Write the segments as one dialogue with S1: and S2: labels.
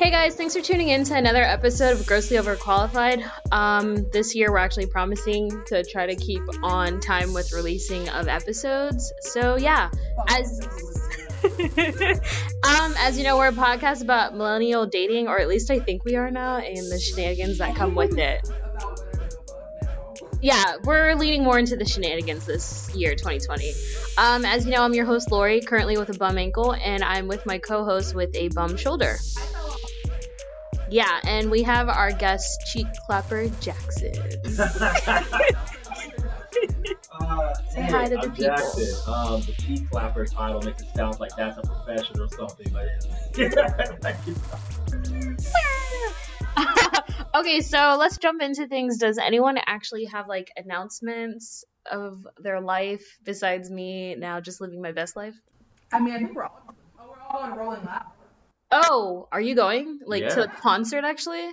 S1: Hey guys, thanks for tuning in to another episode of Grossly Overqualified. Um, this year we're actually promising to try to keep on time with releasing of episodes. So yeah, as um, as you know, we're a podcast about millennial dating, or at least I think we are now, and the shenanigans that come with it. Yeah, we're leaning more into the shenanigans this year, 2020. Um, as you know, I'm your host Lori, currently with a bum ankle, and I'm with my co-host with a bum shoulder. Yeah, and we have our guest cheek clapper Jackson.
S2: Uh,
S1: Say
S2: hey,
S1: hi to the
S2: I'm
S1: people.
S2: Jackson. Um, the cheek clapper title makes it sound like that's a profession or something, but it's
S1: okay, so let's jump into things. Does anyone actually have like announcements of their life besides me now just living my best life?
S3: I mean, I think we're all, oh, we're all on Rolling Loud.
S1: Oh, are you going like to a concert actually?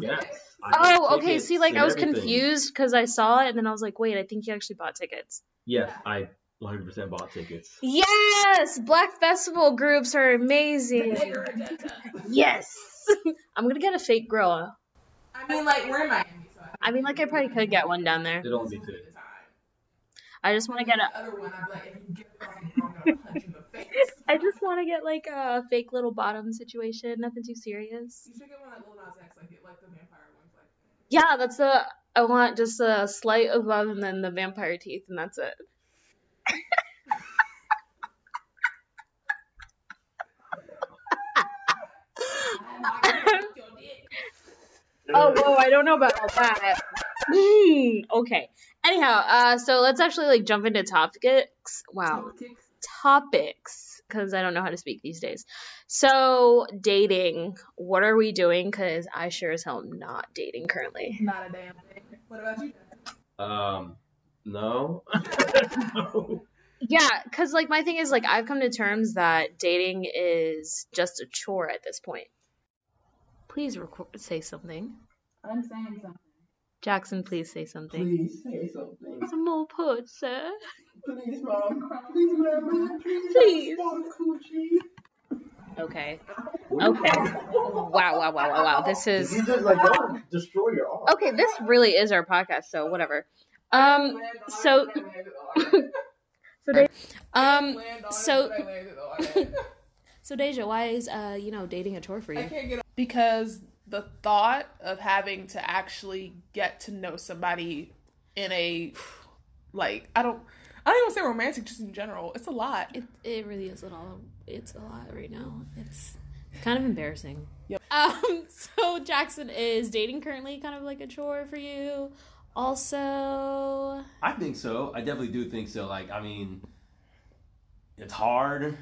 S2: yes.
S1: Oh, okay. See, like I was
S2: everything.
S1: confused because I saw it and then I was like, wait, I think you actually bought tickets.
S2: Yes, I 100% bought tickets.
S1: Yes, Black Festival groups are amazing. Yes, I'm gonna get a fake girl.
S3: I mean, like, we're in Miami,
S1: I mean, like I probably could get one down there.
S2: It'd only be two.
S3: the time.
S1: I just want to get a.
S3: The other one, I'm like, if you get the fucking girl, I'm gonna punch you in the face.
S1: I just want to get like a fake little bottom situation, nothing too serious.
S3: You should get one like Lil Nas X, like, get, like the vampire ones, like.
S1: Yeah, that's the. I want just a slight above and then the vampire teeth, and that's it.
S3: I'm not gonna suck your dick.
S1: Oh, whoa, I don't know about all that. Hmm, okay. Anyhow, uh, so let's actually like jump into topics. Wow,
S3: Kicks.
S1: topics, because I don't know how to speak these days. So dating, what are we doing? Because I sure as hell am not dating currently.
S3: Not a damn thing. What about you?
S2: Um, no. no.
S1: Yeah, because like my thing is like I've come to terms that dating is just a chore at this point. Please record, say something.
S3: I'm saying something.
S1: Jackson, please say something.
S2: Please say something.
S1: Some more poets, sir.
S2: Please, mom. Please, mama.
S1: Please.
S2: coochie.
S1: Okay. Okay. Wow, wow, wow, wow, wow. This is
S2: You just like don't destroy your arm.
S1: okay. This really is our podcast, so whatever. Um. So. So. They, um. so- So Deja, why is uh you know dating a chore for
S3: I
S1: you?
S3: can't get because the thought of having to actually get to know somebody in a like I don't I don't even say romantic just in general. It's a lot.
S1: It it really is a lot. It's a lot right now. It's kind of embarrassing.
S3: Yep.
S1: Um. So Jackson is dating currently kind of like a chore for you. Also,
S4: I think so. I definitely do think so. Like, I mean, it's hard.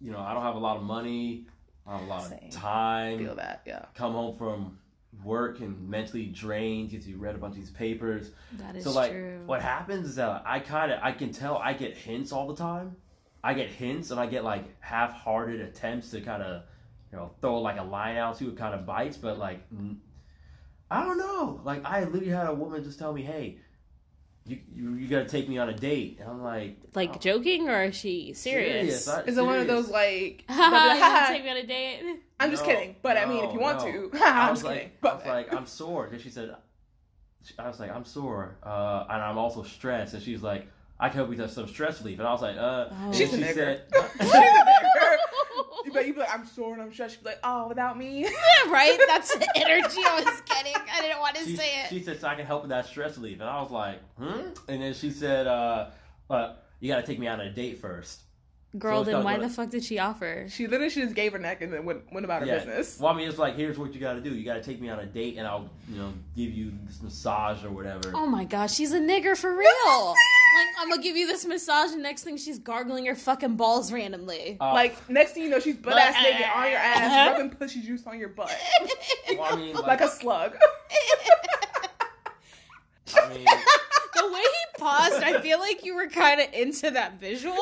S4: You know, I don't have a lot of money. I don't have a lot
S3: Same.
S4: of time.
S3: feel that, yeah.
S4: Come home from work and mentally drained because you read a bunch of these papers.
S1: that is
S4: so, like,
S1: true.
S4: what happens is that I kind of, I can tell I get hints all the time. I get hints and I get like half-hearted attempts to kind of, you know, throw like a line out to it kind of bites, but like, I don't know. Like, I literally had a woman just tell me, "Hey, you you, you got to take me on a date," and I'm like,
S1: Like
S4: oh,
S1: joking or is she serious?
S4: I-
S3: Is it one of those like
S1: Haha, you wanna
S3: I'm
S1: take me on a date?
S3: I'm just
S4: No,
S3: kidding. But I mean if you want
S4: no.
S3: to.
S4: I
S3: I'm
S4: was
S3: just
S4: like,
S3: kidding.
S4: I
S3: But
S4: was like, I'm sore. And she said, I was like, I'm sore, uh, and I'm also stressed. And she's like, I can help you with some stress relief. And I was like, uh,
S1: Oh.
S3: She's
S4: she
S3: a nigger.
S4: said,
S3: She's a nigger. You bet you be like, I'm sore and I'm stressed. She'd be like, oh, without me.
S1: right? That's the energy I was getting. I didn't want to
S4: she,
S1: say it.
S4: she said, so I can help with that stress relief. And I was like, hmm? And then she said, uh, uh, you got to take me out on a date first.
S1: Girl,
S4: it's
S1: then why the fuck did she offer?
S3: She literally just gave her neck and then went, went about her
S4: Yeah.
S3: business.
S4: Well, I mean, it's like, here's what you got to do. You got to take me on a date, and I'll, you know, give you this massage or whatever.
S1: Oh my gosh, she's a nigger for real. like, I'm gonna give you this massage, and next thing she's gargling her fucking balls randomly.
S4: Uh,
S3: like, next thing you know, she's butt ass naked on your
S1: Uh-huh.
S3: ass, rubbing pussy juice on your butt.
S4: well, I mean,
S3: like
S4: like,
S3: a slug.
S4: I mean,
S1: the way he paused, I feel like you were kind of into that visual.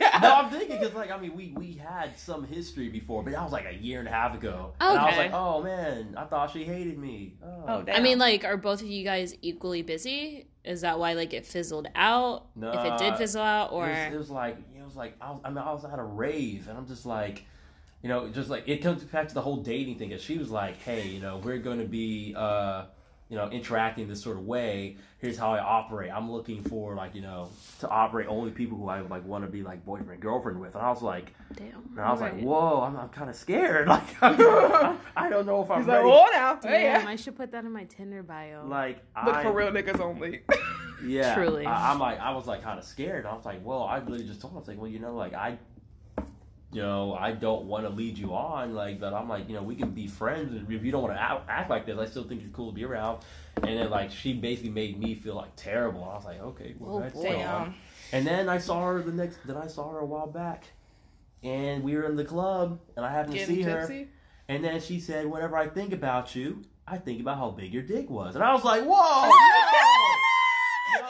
S4: no, I'm thinking because like I mean we we had some history before, but that was like a year and a half ago. And I was like, oh man, I thought she hated me. Oh,
S3: Oh, damn.
S1: I mean, like, are both of you guys equally busy? Is that why like it fizzled out?
S4: No,
S1: if it did fizzle out,
S4: It
S1: or
S4: was, it was like it was like I was, I mean I was at a rave and I'm just like you know, just like it comes back to the whole dating thing. Cause she was like, hey, you know, we're going to be, uh, you know, interacting this sort of way. Here's how I operate. I'm looking for like, you know, to operate only people who I like want to be like boyfriend girlfriend with. And I was like,
S1: Damn.
S4: and I was
S1: Right.
S4: like, whoa, I'm, I'm kind of scared. Like, I, I don't know if I'm
S3: He's like,
S4: ready.
S3: oh now,
S1: Damn,
S3: yeah.
S1: I should put that in my Tinder bio.
S4: like,
S3: But
S4: I,
S3: for real niggas only.
S4: Yeah,
S1: Truly.
S4: I, I'm like, I was like kind of scared. I was like, well, I literally just told him, I was like, well, you know, like I, you know, I don't want to lead you on, like, but I'm like, you know, we can be friends, and if you don't want to act, act like this, I still think you're cool to be around. And then like she basically made me feel like terrible. I was like, okay, well,
S1: Oh,
S4: that's.
S3: Damn.
S4: And then I saw her the next. Then I saw her a while back, and we were in the club, and I happened to
S3: Getting
S4: see her. And then she said, "Whenever I think about you, I think about how big your dick was." And I was like, "Whoa!" and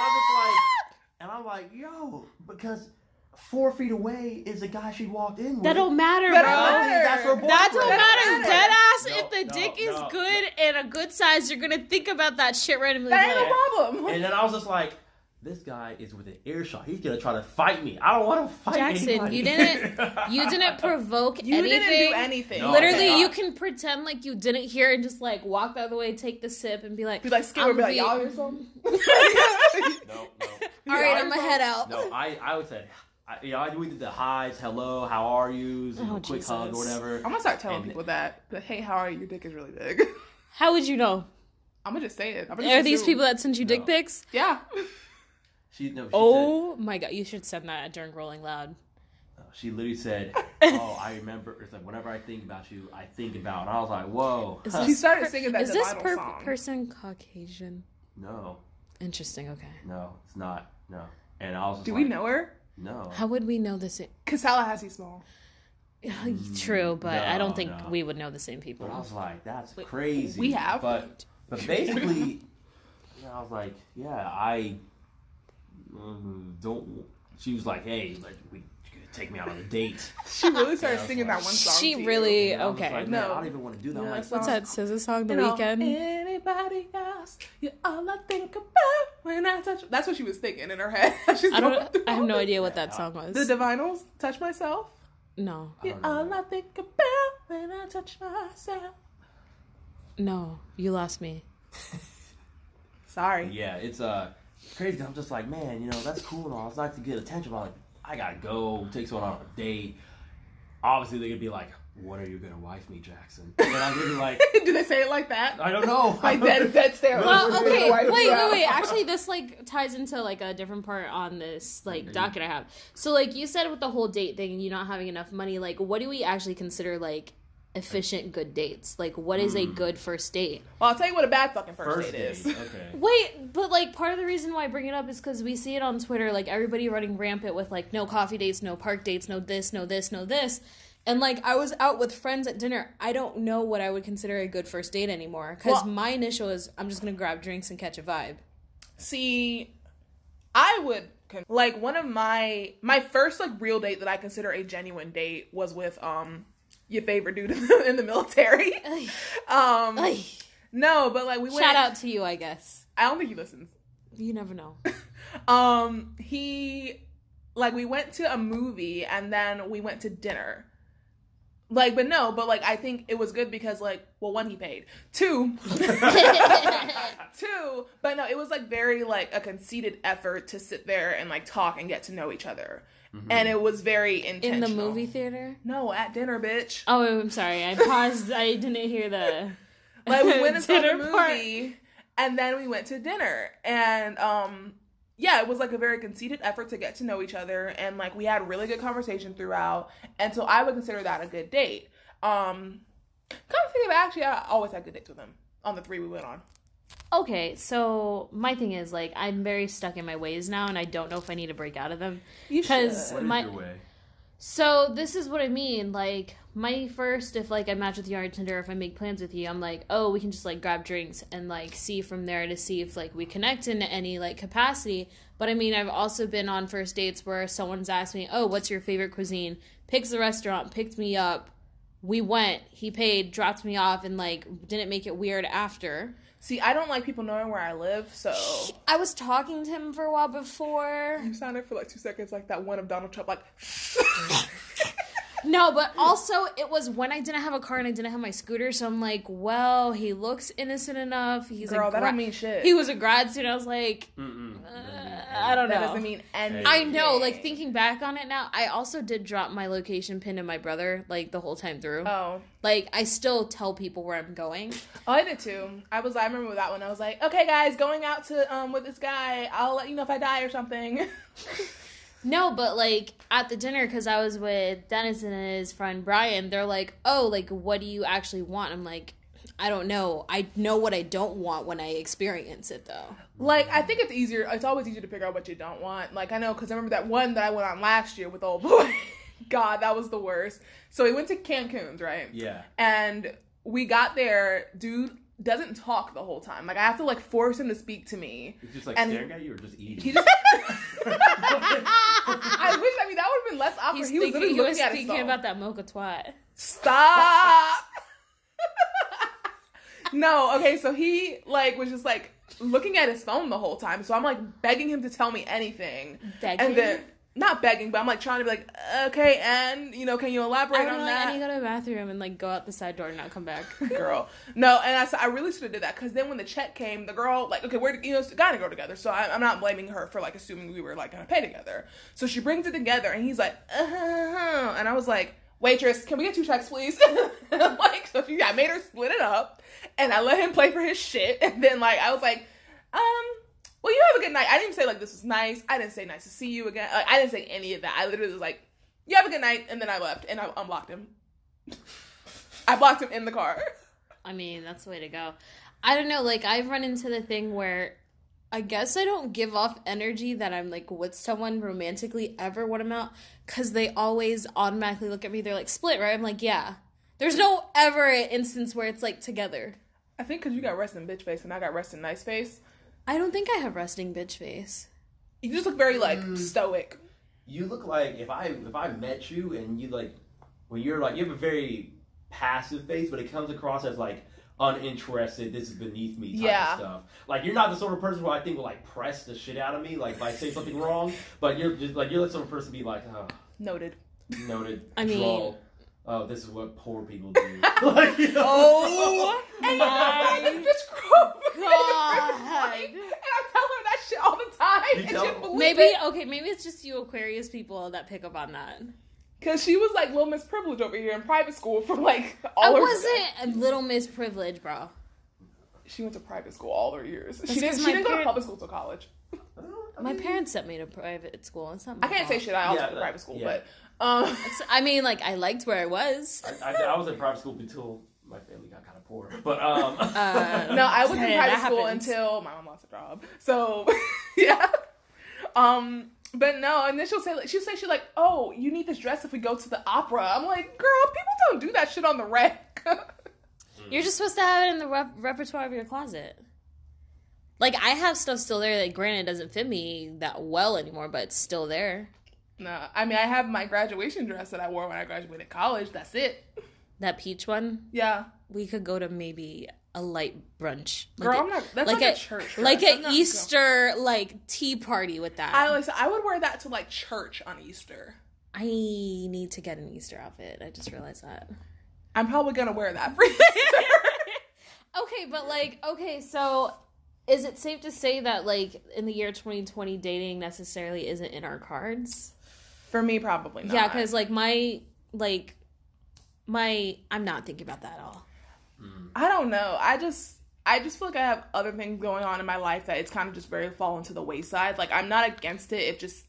S4: I'm just like, and I'm like, "Yo," because four feet away is the guy she walked in with.
S1: that don't matter,
S3: That
S1: bro.
S3: don't matter.
S4: That's her boyfriend.
S1: That don't matter.
S3: matter.
S1: Dead ass.
S4: No,
S1: if the
S4: no,
S1: dick is
S4: no.
S1: good and a good size, you're gonna think about that shit randomly.
S3: That ain't
S1: Like,
S3: no problem.
S4: And then I was just like, "This guy is within earshot. He's gonna try to fight me. I don't want to fight
S1: Jackson,
S4: anybody."
S1: you didn't- you didn't provoke
S3: You
S1: anything.
S3: You didn't do anything.
S4: No,
S1: Literally, you can pretend like you didn't hear and just like walk the other way, take the sip, and be like,
S3: Be like, skip or
S1: I'm
S3: be like, y'all or something?
S4: no, no.
S1: "All right, I'm gonna head out."
S4: No, I, I would say, I, you know, I we did the highs, hello, how are yous, and
S1: Oh,
S4: a quick hug or whatever.
S3: I'm gonna start telling
S4: And-
S3: people that. But hey, how are you? Your dick is really big.
S1: How would you know?
S3: I'm gonna just say it. I'm gonna
S1: Are
S3: just
S1: these
S3: assume.
S1: people that send you
S4: No.
S1: dick pics?
S3: Yeah.
S4: She, no, she
S1: Oh my god, you should send that during Rolling Loud.
S4: she literally said, "Oh, I remember." It's like whenever I think about you, I think about. And I was like, "Whoa,
S1: Is
S3: She
S1: this
S3: started
S1: per-
S3: singing that
S1: Is this per-
S3: song.
S1: person Caucasian?
S4: no,
S1: Interesting. Okay.
S4: no, it's not, no." And I was just
S3: Do
S4: like,
S3: we know her?
S4: No,
S1: How would we know the same?
S3: Cause Tallahassee small.
S1: True, but I don't think
S4: no.
S1: we would know the same people.
S4: But I was like, "That's crazy."
S3: we have.
S4: but but basically, you know, I was like, "Yeah, I mm, don't." She was like, "Hey, like, we you could take me out on a date."
S3: She really started
S4: I was
S3: singing
S4: like-
S3: that one song.
S1: She
S3: to you.
S1: really
S4: And I was
S1: okay.
S4: like, Man, I don't even want to do that.
S3: You
S4: I'm
S3: know
S4: like,
S1: What's that SZA song? The
S3: You know,
S1: weekend.
S3: Anybody else? You're all I think about when I touch. That's what she was thinking in her head. She's
S1: I don't. I have no idea what that song was.
S3: The Divinyls, touch myself.
S1: no,
S4: I
S3: You're
S4: don't
S3: all
S4: that.
S3: I think about when I touch myself.
S1: no, you lost me.
S3: Sorry.
S4: Yeah, it's uh crazy. 'cause I'm just like, man, you know, that's cool and all. It's nice to get attention. But I'm like, I gotta go take someone on a date. Obviously, they're gonna be like, "What are you gonna wife me, Jackson?" And I'm gonna be like,
S3: Do they say it like that?
S4: I don't know.
S3: Like dead, dead stare.
S1: Well, okay,
S3: wipe
S1: wait, wait, wait. Actually, this like ties into like a different part on this like mm-hmm. docket I have. So, like you said with the whole date thing, and you not having enough money. Like, what do we actually consider like efficient good dates? Like, what is a good first date?
S3: Well, I'll tell you what a bad fucking first,
S4: First
S3: date
S4: date.
S3: is.
S4: Okay.
S1: Wait, but like part of the reason why I bring it up is because we see it on Twitter, like everybody running rampant with like no coffee dates, no park dates, no this, no this, no this. And like I was out with friends at dinner. I don't know what I would consider a good first date anymore because
S3: Well-
S1: my initial is I'm just gonna grab drinks and catch a vibe.
S3: See, I would con- like one of my my first like real date that I consider a genuine date was with um your favorite dude in the, military. um,
S1: Ay,
S3: no, but like we went.
S1: shout out to you, I guess.
S3: I don't think he listens.
S1: You never know.
S3: Um, he like we went to a movie and then we went to dinner. Like, but no, but like I think it was good because like, well, one he paid, two, two, but no, it was like very like a conceited effort to sit there and like talk and get to know each other, and it was very
S1: intense
S3: In
S1: the movie theater.
S3: No, at dinner, bitch.
S1: Oh, I'm sorry. I paused. I didn't hear the.
S3: Like we went and saw the
S1: Dinner part.
S3: movie, and then we went to dinner, and um, yeah, it was like a very conceited effort to get to know each other, and like we had really good conversation throughout, and so I would consider that a good date. Um, come to think of it, actually, I always had good dates with him on the three we went on.
S1: Okay, so my thing is like I'm very stuck in my ways now, and I don't know if I need to break out of them.
S3: You
S1: 'Cause-
S3: should.
S4: What is
S1: My-
S4: your way?
S1: So this is what I mean. Like my first, if like I match with you on Tinder, if I make plans with you, I'm like, oh, we can just like grab drinks and like see from there to see if like we connect in any like capacity. But I mean, I've also been on first dates where someone's asked me, oh, what's your favorite cuisine? Picks the restaurant, picked me up. We went, he paid, dropped me off, and like didn't make it weird after.
S3: See, I don't like people knowing where I live, so
S1: I was talking to him for a while before.
S3: you sounded for like two seconds like that one of Donald Trump, like.
S1: No, but also it was when I didn't have a car and I didn't have my scooter, so I'm like, well, he looks innocent enough. He's
S3: Girl,
S1: a
S3: that don't mean shit.
S1: He was a grad student. I was like,
S4: Mm-mm.
S1: uh, I don't know.
S3: that doesn't mean anything.
S1: I know, like thinking back on it now, I also did drop my location pin to my brother like the whole time through.
S3: Oh.
S1: Like I still tell people where I'm going.
S3: Oh, I did too. I was. I remember that one. I was like, okay, guys, going out to um with this guy. I'll let you know if I die or something.
S1: No, but like at the dinner because I was with Dennis and his friend Brian, they're like, "Oh, like what do you actually want?" I'm like, "I don't know. I know what I don't want when I experience it, though."
S3: Like, I think it's easier. It's always easier to figure out what you don't want. Like, I know because I remember that one that I went on last year with old boy. God, that was the worst. So we went to Cancun's, right?
S4: Yeah.
S3: And we got there. Dude doesn't talk the whole time. Like, I have to like force him to speak to me.
S4: He's just like
S3: And-
S4: staring at you or just eating.
S3: He just. I wish. I mean, that would have been less awkward.
S1: He's
S3: he was
S1: thinking,
S3: literally
S1: he was
S3: looking at
S1: thinking about that mocha twat.
S3: Stop. no, okay, so he like was just like looking at his phone the whole time. So I'm like begging him to tell me anything.
S1: Begging?
S3: And then not begging, but I'm like trying to be like, okay, and you know, can you elaborate
S1: I don't
S3: on
S1: know.
S3: that?
S1: I need to go to the bathroom and like go out the side door and not come back.
S3: girl. No, and I said I really should have did that because then when the check came, the girl like okay, we're you know gotta go together. So I, I'm not blaming her for like assuming we were like gonna pay together. So she brings it together, and he's like, uh-huh. and I was like, waitress, can we get two checks, please? like so she, I made her split it up, and I let him play for his shit, and then like I was like, um. Well, you have a good night. I didn't say like this was nice. I didn't say nice to see you again. Like, I didn't say any of that. I literally was like, "You have a good night," and then I left and I unblocked him. I blocked him in the car.
S1: I mean, that's the way to go. I don't know. Like I've run into the thing where I guess I don't give off energy that I'm like with someone romantically ever when I'm out because they always automatically look at me. They're like split, right? I'm like, yeah. There's no ever instance where it's like together.
S3: I think because you got resting bitch face and I got resting nice face,
S1: I don't think I have resting bitch face.
S3: you just look very like
S4: Mm.
S3: stoic.
S4: You look like if I if I met you and you like when you're like you have a very passive face, but it comes across as like uninterested. This is beneath me type
S3: Yeah.
S4: of stuff. Like you're not the sort of person who I think will like press the shit out of me, like if I say something wrong. But you're just like you're the sort of person to be like, oh,
S3: Noted.
S4: noted.
S1: I mean-
S4: draw. Oh, this is what poor people do. like, you know?
S1: Oh
S3: And
S1: my
S3: this bitch grew up with me
S1: God.
S3: and I tell her that shit all the time,
S4: You
S3: and
S4: tell
S3: she
S4: her?
S3: believes
S1: Maybe
S3: it.
S1: okay, maybe it's just you Aquarius people that pick up on that.
S3: Cause she was like little Miss Privilege over here in private school for like all
S1: I
S3: her.
S1: wasn't a little Miss Privilege, bro.
S3: She went to private school all her years. She didn't.
S1: 'cause
S3: She
S1: my
S3: didn't go to
S1: parent-
S3: public school till college.
S1: Uh, my parents sent me to private school. It's not my
S3: I can't say
S1: fault.
S3: shit. I also
S4: Yeah,
S3: went to
S4: that-
S3: private school,
S4: yeah.
S3: but um,
S1: I mean, like I liked where I was.
S4: I, I, I was in private school until my family got kind of poor. But um,
S1: Uh,
S3: No, I was in private school
S1: happens.
S3: until my mom lost a job. So yeah. Um, but no, and then she'll say she'll say she's like, Oh, you need this dress if we go to the opera. I'm like, girl, people don't do that shit on the rec.
S1: You're just supposed to have it in the rep- repertoire of your closet. Like I have stuff still there that, granted, doesn't fit me that well anymore, but it's still there.
S3: No, I mean I have my graduation dress that I wore when I graduated college. That's it.
S1: That peach one,
S3: Yeah.
S1: we could go to maybe a light brunch. Like
S3: Girl,
S1: a-
S3: I'm not that's
S1: like
S3: like,
S1: a,
S3: a church dress.
S1: like an Easter like tea party with that.
S3: I I would wear that to like church on Easter.
S1: I need to get an Easter outfit. I just realized that.
S3: I'm probably gonna wear that for Easter.
S1: Okay, but like, okay, so is it safe to say that like in the year 2020 dating necessarily isn't in our cards?
S3: For me, probably not.
S1: Yeah, cuz like my like my I'm not thinking about that at all. Mm.
S3: I don't know. I just I just feel like I have other things going on in my life that it's kind of just very fallen to the wayside. Like I'm not against it. It just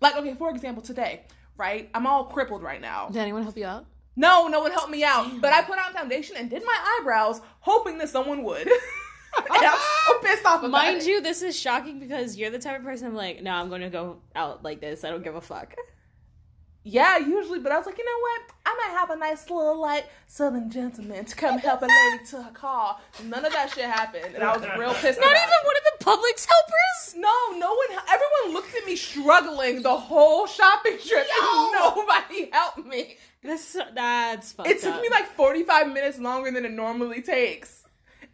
S3: like okay, for example, today, right? I'm all crippled right now.
S1: Did anyone help you out?
S3: No, no one helped me out. But I put on foundation and did my eyebrows, hoping that someone would. and I'm so pissed off about
S1: Mind
S3: it.
S1: you, this is shocking because you're the type of person I'm like, no, I'm going to go out like this. I don't give a fuck.
S3: Yeah, usually, but I was like, you know what? I might have a nice little like southern gentleman to come help a lady to her car. None of that shit happened, and I was real pissed.
S1: Not even
S3: it.
S1: one of the Publix helpers.
S3: No, no one. Everyone looked at me struggling the whole shopping trip, and nobody helped me.
S1: This that's fucked
S3: It took
S1: up.
S3: me like forty-five minutes longer than it normally takes,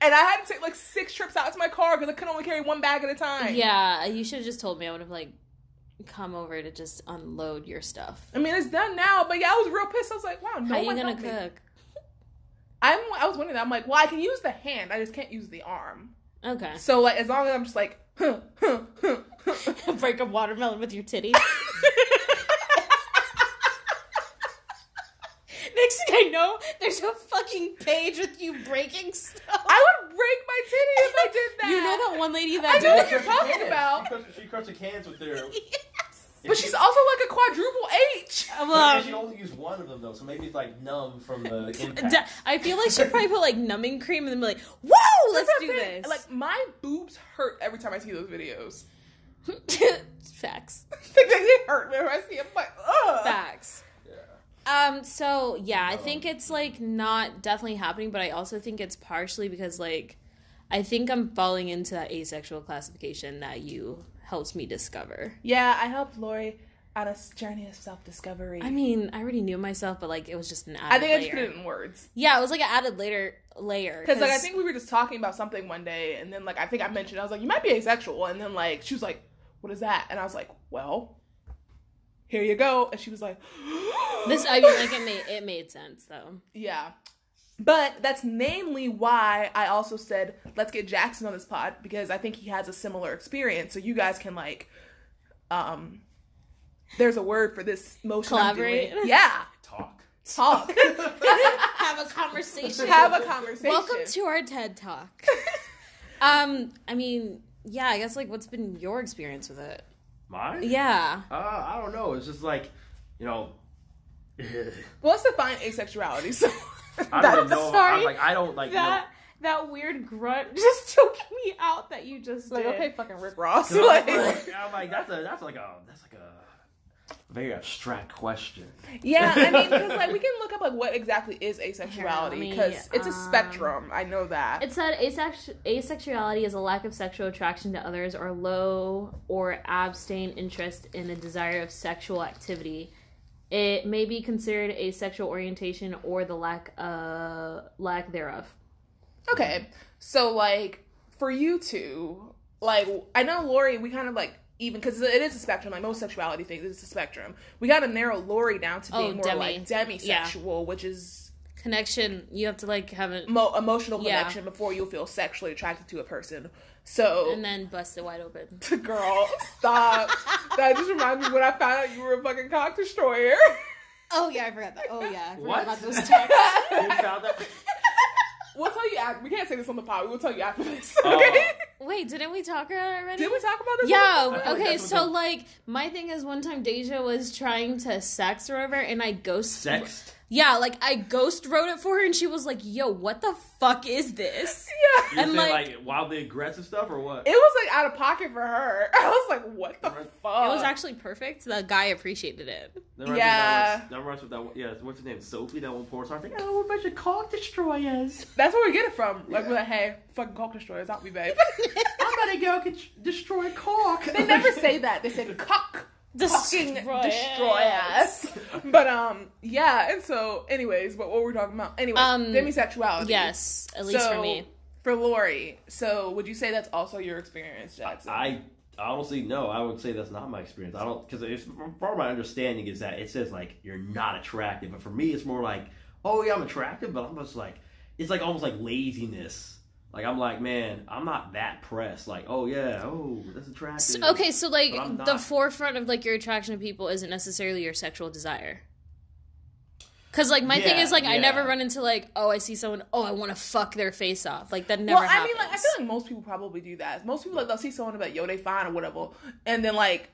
S3: and I had to take like six trips out to my car because I could only carry one bag at a time.
S1: Yeah, you should have just told me. I would have like come over to just unload your stuff?
S3: I mean, it's done now, but yeah, I was real pissed. I was like, wow, no
S1: How you
S3: one
S1: gonna
S3: helped me.
S1: cook?
S3: I'm, I was wondering that. I'm like, well, I can use the hand. I just can't use the arm.
S1: Okay.
S3: So, like, as long as I'm just like, huh, huh, huh, huh.
S1: Break a watermelon with your titty. Next thing I know, there's a fucking page with you breaking stuff.
S3: I would break my titty if I did that.
S1: You know that one lady that
S3: I
S1: that
S3: know what you're talking about.
S4: She crushes, she crushes cans with their.
S3: But she's also like a quadruple H.
S1: Well,
S4: she only used one of them though, so maybe it's like numb from the impact.
S1: I feel like she probably put like numbing cream and then be like, "Whoa, let's do
S3: what I'm saying.
S1: this."
S3: Like my boobs hurt every time I see those videos.
S1: facts,
S3: they hurt whenever I see them. I'm like, ugh.
S1: facts. Um. So yeah, I think it's like not definitely happening, but I also think it's partially because like I think I'm falling into that asexual classification that you helped me discover.
S3: Yeah, I helped Lori on a journey of self discovery.
S1: I mean, I already knew myself, but like it was just an added
S3: I think I just put it in words.
S1: Yeah, it was like an added later layer.
S3: Because like I think we were just talking about something one day, and then like I think I mentioned I was like, you might be asexual, and then like she was like, what is that? And I was like, well, here you go. And she was like,
S1: this. I mean, like it made it made sense though.
S3: yeah. But that's namely why I also said let's get Jackson on this pod because I think he has a similar experience, so you guys can like, um, there's a word for this motion. I'm
S1: Collaborate?
S3: doing. Yeah,
S4: Talk.
S3: talk.
S1: Have a conversation.
S3: Have a conversation.
S1: Welcome to our TED Talk. um, I mean, yeah, I guess like what's been your experience with it?
S4: Mine?
S1: Yeah.
S4: Uh, I don't know. It's just like, you know.
S3: Well, let's define asexuality. So
S4: I
S3: That's-
S4: don't even know.
S1: sorry.
S4: I'm like, I don't like.
S1: That that weird grunt just took me out that you just
S3: like
S1: did.
S3: okay, fucking Rick Ross.
S4: You
S3: like,
S4: I'm like, that's a that's like a that's like a very abstract question.
S3: yeah, I mean, because like we can look up like what exactly is asexuality
S1: Here, let me,
S3: because it's a
S1: um,
S3: spectrum. I know that.
S1: It said asex- asexuality is a lack of sexual attraction to others or low or abstain interest in a desire of sexual activity. It may be considered a sexual orientation or the lack uh lack thereof.
S3: Okay, so like for you two, like I know Lori, we kind of like even because it is a spectrum. Like most sexuality things, it's a spectrum. We got to narrow Lori down to being
S1: Oh,
S3: more
S1: demi.
S3: like demisexual, which is
S1: Connection, you have to like have it
S3: mo- emotional
S1: Yeah.
S3: connection before you'll feel sexually attracted to a person. So
S1: and then bust it wide open.
S3: Girl, stop. that just reminds me when I found out you were a fucking cock destroyer.
S1: Oh yeah, I forgot that. Oh yeah, I forgot
S4: What?
S1: about those texts.
S4: You found that?
S3: we'll tell you after. We can't say this on the pod. We will tell you after this.
S4: Oh.
S3: Okay?
S1: Wait, didn't we talk about it already?
S3: Did we talk about this?
S1: Yeah.
S4: I feel like
S1: Okay. So like, my thing is, one time Deja was trying to sex or whatever, and I ghost.
S4: Sext?
S1: Yeah, like I ghost wrote it for her, and she was like, "Yo, what the fuck is this?"
S3: Yeah.
S4: You
S1: And, like-
S4: like, wildly aggressive stuff or what?
S3: It was like out of pocket for her. I was like, what the
S4: Right.
S3: fuck?
S1: It was actually perfect. The guy appreciated it.
S4: That reminds me of
S3: Yeah.
S4: That, was, that reminds that one, yeah, what's his name? Sophie, that one porn star. I think, oh, we're a bunch of cock destroyers.
S3: That's where we get it from. Like, we're like, hey, fucking cock destroyers, out me, babe.
S4: I'm gonna go con- destroy cock.
S3: they never say that. They say cock. Fucking
S1: Destroy
S3: destroy us. But um, yeah. And so, anyways, but what we're talking about? Anyway,
S1: Um,
S3: demisexuality.
S1: Yes, at least for me.
S3: For Lori, so would you say that's also your experience, Jackson?
S4: I honestly no. I would say that's not my experience. I don't because if part of my understanding is that it says like you're not attractive, but for me it's more like oh yeah I'm attractive, but I'm just like it's like almost like laziness. Like I'm like man, I'm not that pressed. Like oh yeah, oh that's attractive.
S1: So, okay, so like the
S4: not.
S1: forefront of like your attraction to people isn't necessarily your sexual desire. Cause like my thing is like I never run into like oh I see someone oh I want to fuck their face off like that never
S3: well, I
S1: happens.
S3: mean, like, I feel like most people probably do that. Most people, like, they'll see someone about be like, yo, they fine or whatever. And then, like,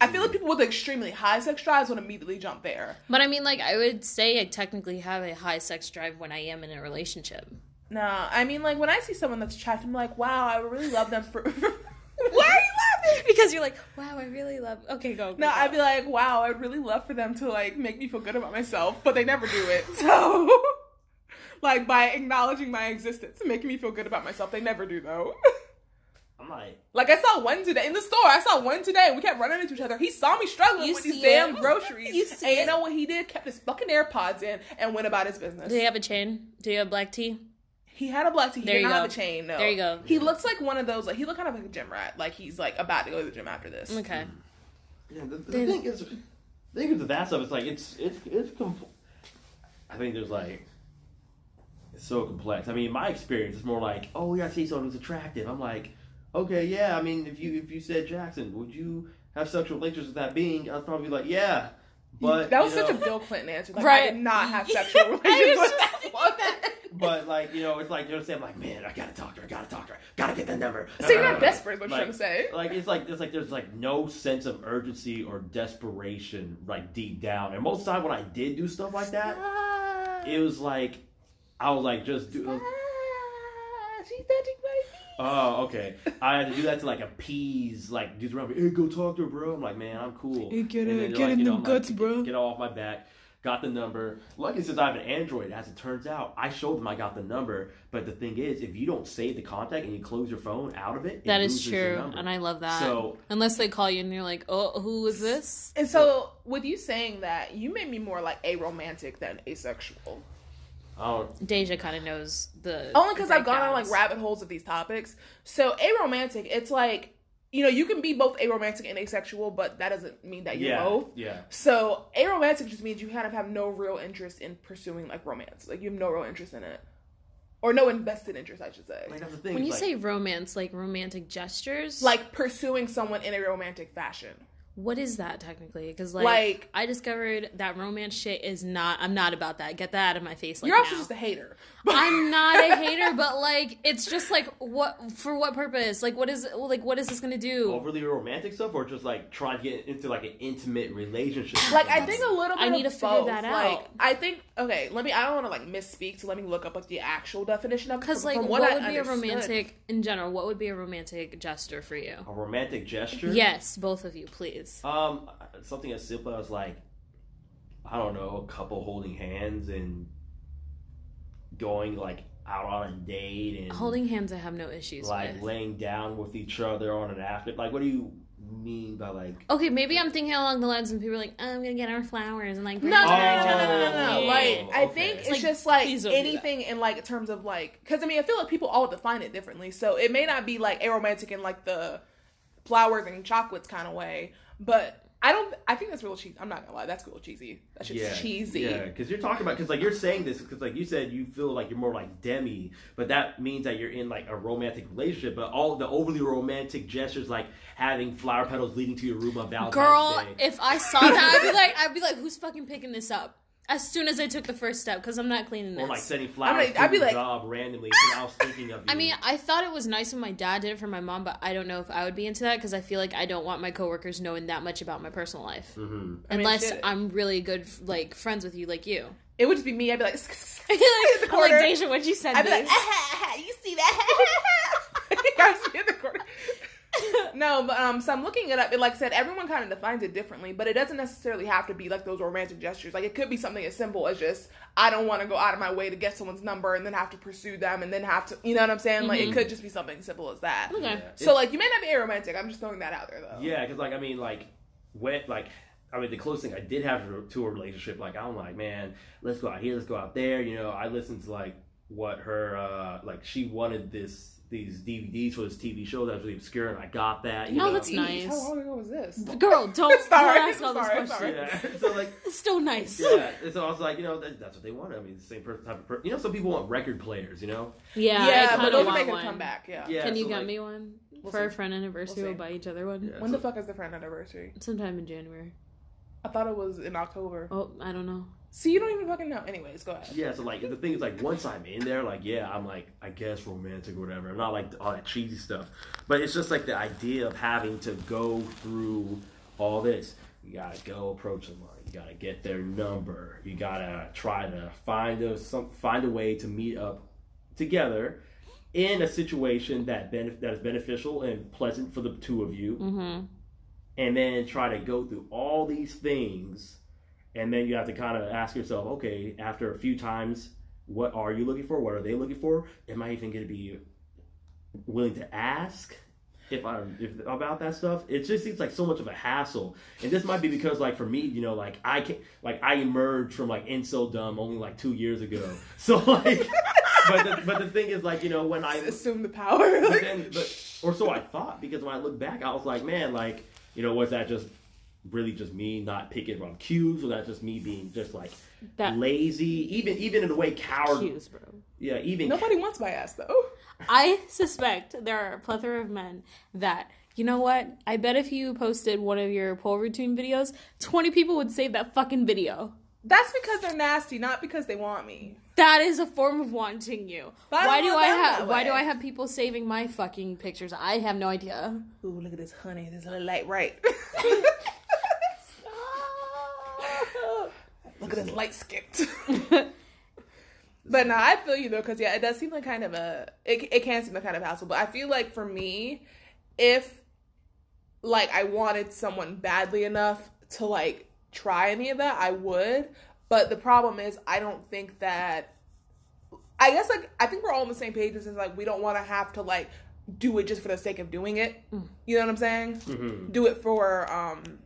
S3: I feel like people with extremely high sex drives would immediately jump there.
S1: but I mean like I would say I technically have a high sex drive when I am in a relationship.
S3: Nah, I mean, like, when I see someone that's attractive, I'm like, wow, I really love them for. Why are you laughing?
S1: because you're like wow I really love okay go, go
S3: No,
S1: go.
S3: I'd be like, wow, I'd really love for them to, like, make me feel good about myself, but they never do it. So, like, by acknowledging my existence and making me feel good about myself, they never do, though.
S4: I'm like
S3: Like I saw one today in the store. I saw one today, and we kept running into each other. He saw me struggling with these
S1: see
S3: damn groceries.
S1: You see
S3: and you know what he did? Kept his fucking AirPods in and went about his business.
S1: do you have a chain do you have black tea
S3: He had a black tee. He
S1: There
S3: did
S1: you
S3: not have a chain. No.
S1: There you go.
S3: He looks like one of those. Like he looked kind of like a gym rat. Like he's like about to go to the gym after this.
S1: okay
S4: Yeah, the, the
S1: Then-
S4: thing is, the thing is with that stuff, it's like it's it's it's. Compl- I think there's like it's so complex. I mean, in my experience is more like, oh yeah, I see someone who's attractive. I'm like, okay, yeah. I mean, if you if you said Jackson, would you have sexual relations with that being? I'd probably be like, yeah. But
S3: that was
S4: you
S3: such a Bill Clinton answer. Like, I
S1: Right.
S3: did not have sexual
S1: I
S3: relations
S1: was
S3: with
S1: just
S3: that woman.
S4: But like you know, it's like you know, I'm like, man, I gotta talk to her. I gotta talk to her. Gotta get the number.
S3: So you're
S4: Uh,
S3: not desperate, what you're
S4: like-
S3: trying to say.
S4: like it's like it's like there's like no sense of urgency or desperation like deep down and most of the time when i did do stuff like that it was like i was like just do
S3: Ah, she's touching my feet.
S4: oh okay i had to do that to like appease like dudes around me hey go talk to her bro i'm like man i'm cool
S3: Hey, get in-
S4: they're
S3: get in
S4: you know,
S3: them
S4: I'm like,
S3: guts, bro.
S4: get off my back got the number Lucky since i have an android as it turns out i showed them i got the number but the thing is if you don't save the contact and you close your phone out of it it
S1: That is
S4: loses
S1: true, and I love that.
S4: so
S1: Unless they call you and you're like, "Oh, who is this?"
S3: And so, with you saying that, you made me more like aromantic than asexual.
S4: Oh,
S1: Deja kind of knows the
S3: Only because I've gone on like rabbit holes of these topics. So, aromantic, it's like, you know, you can be both aromantic and asexual, but that doesn't mean that you're
S4: yeah,
S3: both.
S4: yeah.
S3: So, aromantic just means you kind of have no real interest in pursuing like romance. Like, you have no real interest in it. Or no invested interest, I should say.
S4: Like that's the thing.
S1: When you
S4: like,
S1: say romance, like romantic gestures,
S3: Like, pursuing someone in a romantic fashion.
S1: What is that technically? Because like,
S3: Like-
S1: I discovered that romance shit is not. I'm not about that. Get that out of my face. Like
S3: you're also
S1: now.
S3: just a hater.
S1: I'm not a hater, but like, it's just like what for what purpose? Like, what is like what is this gonna do?
S4: overly romantic stuff, or just like trying to get into like an intimate relationship.
S3: Like I think a little bit.
S1: I need
S3: of
S1: to figure
S3: both.
S1: that out. Like.
S3: I think okay. Let me. I don't want to like misspeak, so let me look up like the actual definition of.
S1: Because like,
S3: from
S1: what,
S3: I
S1: would be a romantic in general? What would be a romantic gesture for you?
S4: a romantic gesture.
S1: Yes, both of you, please.
S4: Um, something as simple as like, I don't know, a couple holding hands and going like out on a date and
S1: Holding hands, I have no issues
S4: like
S1: with.
S4: laying down with each other on an after. Like, what do you mean by like?
S1: Okay, maybe I'm thinking along the lines when people are like, "I'm gonna get our flowers and like."
S3: No,
S1: bring
S3: no, no, no, no, no, no, no, no.
S4: Oh,
S3: Like I think
S4: It's
S3: it's
S1: like,
S3: just like
S1: please don't do that.
S3: anything in like terms of like because I mean I feel like people all define it differently. So it may not be like aromantic in like the flowers and chocolates kind of way, but I don't. I think that's real cheesy. I'm not gonna lie, that's real cheesy. That's just
S4: Yeah,
S3: cheesy.
S4: Yeah, because you're talking about because like you're saying this because like you said you feel like you're more like demi, but that means that you're in like a romantic relationship. But all the overly romantic gestures like having flower petals leading to your room on Valentine's
S1: Girl,
S4: Day.
S1: if I saw that, I'd be like, I'd be like, "Who's fucking picking this up?" As soon as I took the first step, because I'm not cleaning this.
S4: or like sending flowers
S3: like-
S4: to
S3: I'd be
S4: your
S3: like-
S4: job randomly. So I was thinking of you.
S1: I mean, I thought it was nice when my dad did it for my mom, but I don't know if I would be into that because I feel like I don't want my coworkers knowing that much about my personal life,
S4: hmm
S3: I mean,
S1: unless. I'm really good, like friends with you, like you.
S3: It would just be me. I'd be like,
S1: like,
S3: the
S1: I'm like
S3: corner.
S1: Deja, what'd you send
S3: I'd be like,
S1: this?
S3: you see that? Guys, be in the corner. No, but um, so I'm looking it up. And like I said, everyone kind of defines it differently, but it doesn't necessarily have to be like those romantic gestures. Like it could be something as simple as just I don't want to go out of my way to get someone's number and then have to pursue them and then have to, you know what I'm saying? Like it could just be something simple as that.
S1: Okay.
S4: Yeah.
S3: So like you may not be aromantic. I'm just throwing that out there though.
S4: Yeah, because like I mean, like when like I mean, the closest thing I did have to, to a relationship, like I'm like, man, let's go out here, let's go out there. You know, I listened to like what her uh like she wanted this these DVDs for this TV show that was really obscure, and I got that. You
S1: No,
S4: know?
S1: that's
S3: Eesh,
S1: nice.
S3: How long ago was this?
S1: Girl, don't, don't ask all those
S3: sorry,
S1: questions.
S3: sorry.
S4: Yeah. so like.
S1: It's still nice.
S4: Yeah, and so I was like, you know, that, that's what they want. I mean, the same per- type of person. You know, some people want record players. You know,
S1: Yeah,
S3: Yeah, but those are
S1: want
S3: making a
S1: one.
S3: comeback. Yeah.
S4: yeah.
S1: Can you
S4: so,
S1: get
S4: like,
S1: me one
S3: We'll
S1: for our friend anniversary?
S3: We'll
S1: We'll, buy each other one
S4: Yeah.
S3: When
S4: so-
S3: the fuck is the friend anniversary?
S1: sometime in January.
S3: I thought it was in October.
S1: Oh, I don't know.
S3: See, you don't even fucking know. Anyways, go ahead.
S4: Yeah, so like the thing is like once I'm in there, like yeah, I'm like I guess romantic or whatever. I'm not like all that cheesy stuff, but it's just like the idea of having to go through all this. You gotta go approach someone. You gotta get their number. You gotta try to find a some find a way to meet up together in a situation that benef- that is beneficial and pleasant for the two of you
S1: Mm-hmm.
S4: and then try to go through all these things and then you have to kind of ask yourself okay after a few times what are you looking for? What are they looking for? Am i even going to be willing to ask if i if about that stuff? It just seems like so much of a hassle. And this might be because like for me you know like i can like i emerged from like incel dumb only like two years ago. So like but the, but the thing is like you know when i
S3: Assume the power.
S4: but then, but, or so I thought, because when I look back, I was like, man, like, you know, was that just really just me not picking up on cues, or that's just me being just like
S1: That
S4: lazy, even even in the way coward.
S1: cues, bro.
S4: Yeah, even
S3: Nobody wants my ass though.
S1: I suspect there are a plethora of men that, you know what? I bet if you posted one of your pole routine videos, 20 people would save that fucking video.
S3: That's because they're nasty, not because they want me.
S1: That is a form of wanting you.
S3: But
S1: why
S3: don't
S1: do I have
S3: that
S1: why do. I have people saving my fucking pictures? I have no idea.
S3: Ooh, look at this honey. This little light right. look at this light skipped. But no, I feel you though, because yeah, it does seem like kind of a it, it can seem like kind of hassle. But I feel like for me, if like I wanted someone badly enough to like try any of that, I would. But the problem is, I don't think that. I guess like I think we're all on the same page. Is like we don't want to have to like do it just for the sake of doing it. You know what I'm saying?
S4: Mhm.
S3: Do it for um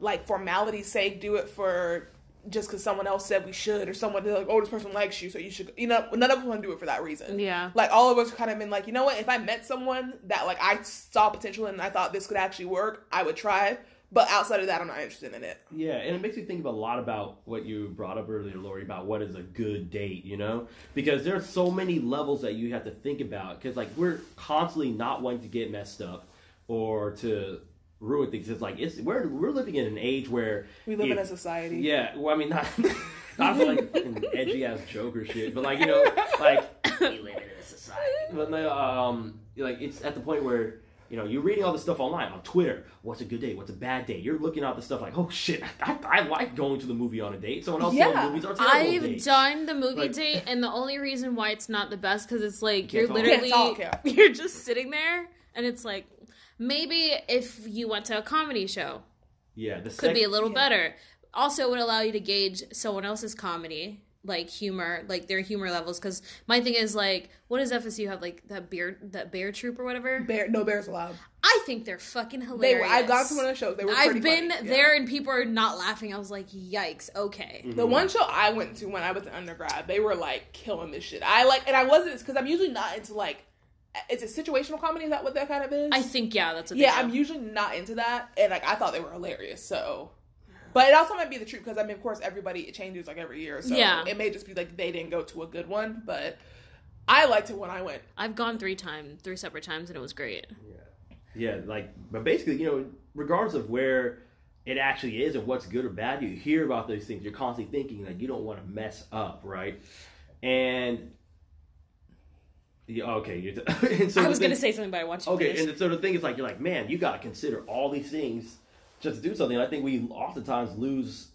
S3: like formality's sake. Do it for just because someone else said we should, or someone like, oh, this person likes you, so you should. You know, none of us want to do it for that reason.
S1: Yeah.
S3: Like all of us kind of been like, you know what? If I met someone that like I saw potential in and I thought this could actually work, I would try. But outside of that, I'm not interested in it.
S4: Yeah, and it makes me think of a lot about what you brought up earlier, Lori, about what is a good date, you know? Because there's so many levels that you have to think about. Because, like, we're constantly not wanting to get messed up or to ruin things. It's like, it's we're, we're living in an age where.
S3: We live in a society.
S4: Yeah, well, I mean, not, not for, like an edgy ass Joker shit, but, like, you know, like, we live in a society. But, no, um, like, it's at the point where. You know, you're reading all this stuff online on Twitter. What's a good date? What's a bad date? You're looking at the stuff like, oh shit, I, I like going to the movie on a date. Someone else
S3: Yeah.
S4: movies are terrible
S1: I've
S4: dates.
S1: done the movie
S4: Like-
S1: date, and the only reason why it's not the best because it's like
S4: Can't
S1: you're
S4: talk.
S1: literally
S3: Can't talk, yeah.
S1: you're just sitting there, and it's like maybe if you went to a comedy show,
S4: Yeah, the
S1: could be a little
S3: Yeah.
S1: better. Also, it would allow you to gauge someone else's comedy, like humor, like their humor levels. Because my thing is like, what does FSU have like that bear that bear troop or whatever?
S3: Bear, no bears allowed.
S1: I think they're fucking
S3: They
S1: hilarious.
S3: were. I've gone to one of the shows. They were.
S1: I've been
S3: funny, yeah.
S1: there and people are not laughing. I was like, yikes. Okay. Mm-hmm.
S3: The one show I went to when I was an undergrad, they were like killing this shit. I like, and I wasn't because I'm usually not into like, is it situational comedy? Is that what that kind of is?
S1: I think yeah, that's what.
S3: yeah,
S1: do.
S3: I'm usually not into that, and like I thought they were hilarious. So, but it also might be the truth because I mean, of course, everybody it changes like every year. So
S1: Yeah.
S3: it may just be like they didn't go to a good one, but I liked it when I went.
S1: I've gone three times, three separate times, and it was great.
S4: Yeah, yeah, like, but basically, you know, regardless of where it actually is and what's good or bad, you hear about those things. You're constantly thinking like you don't want to mess up, right? And yeah, okay, you're t- so
S1: I was gonna say something, but I want you to
S4: Okay, and so the thing is like you're like, man, you got to consider all these things just to do something. And I think we oftentimes lose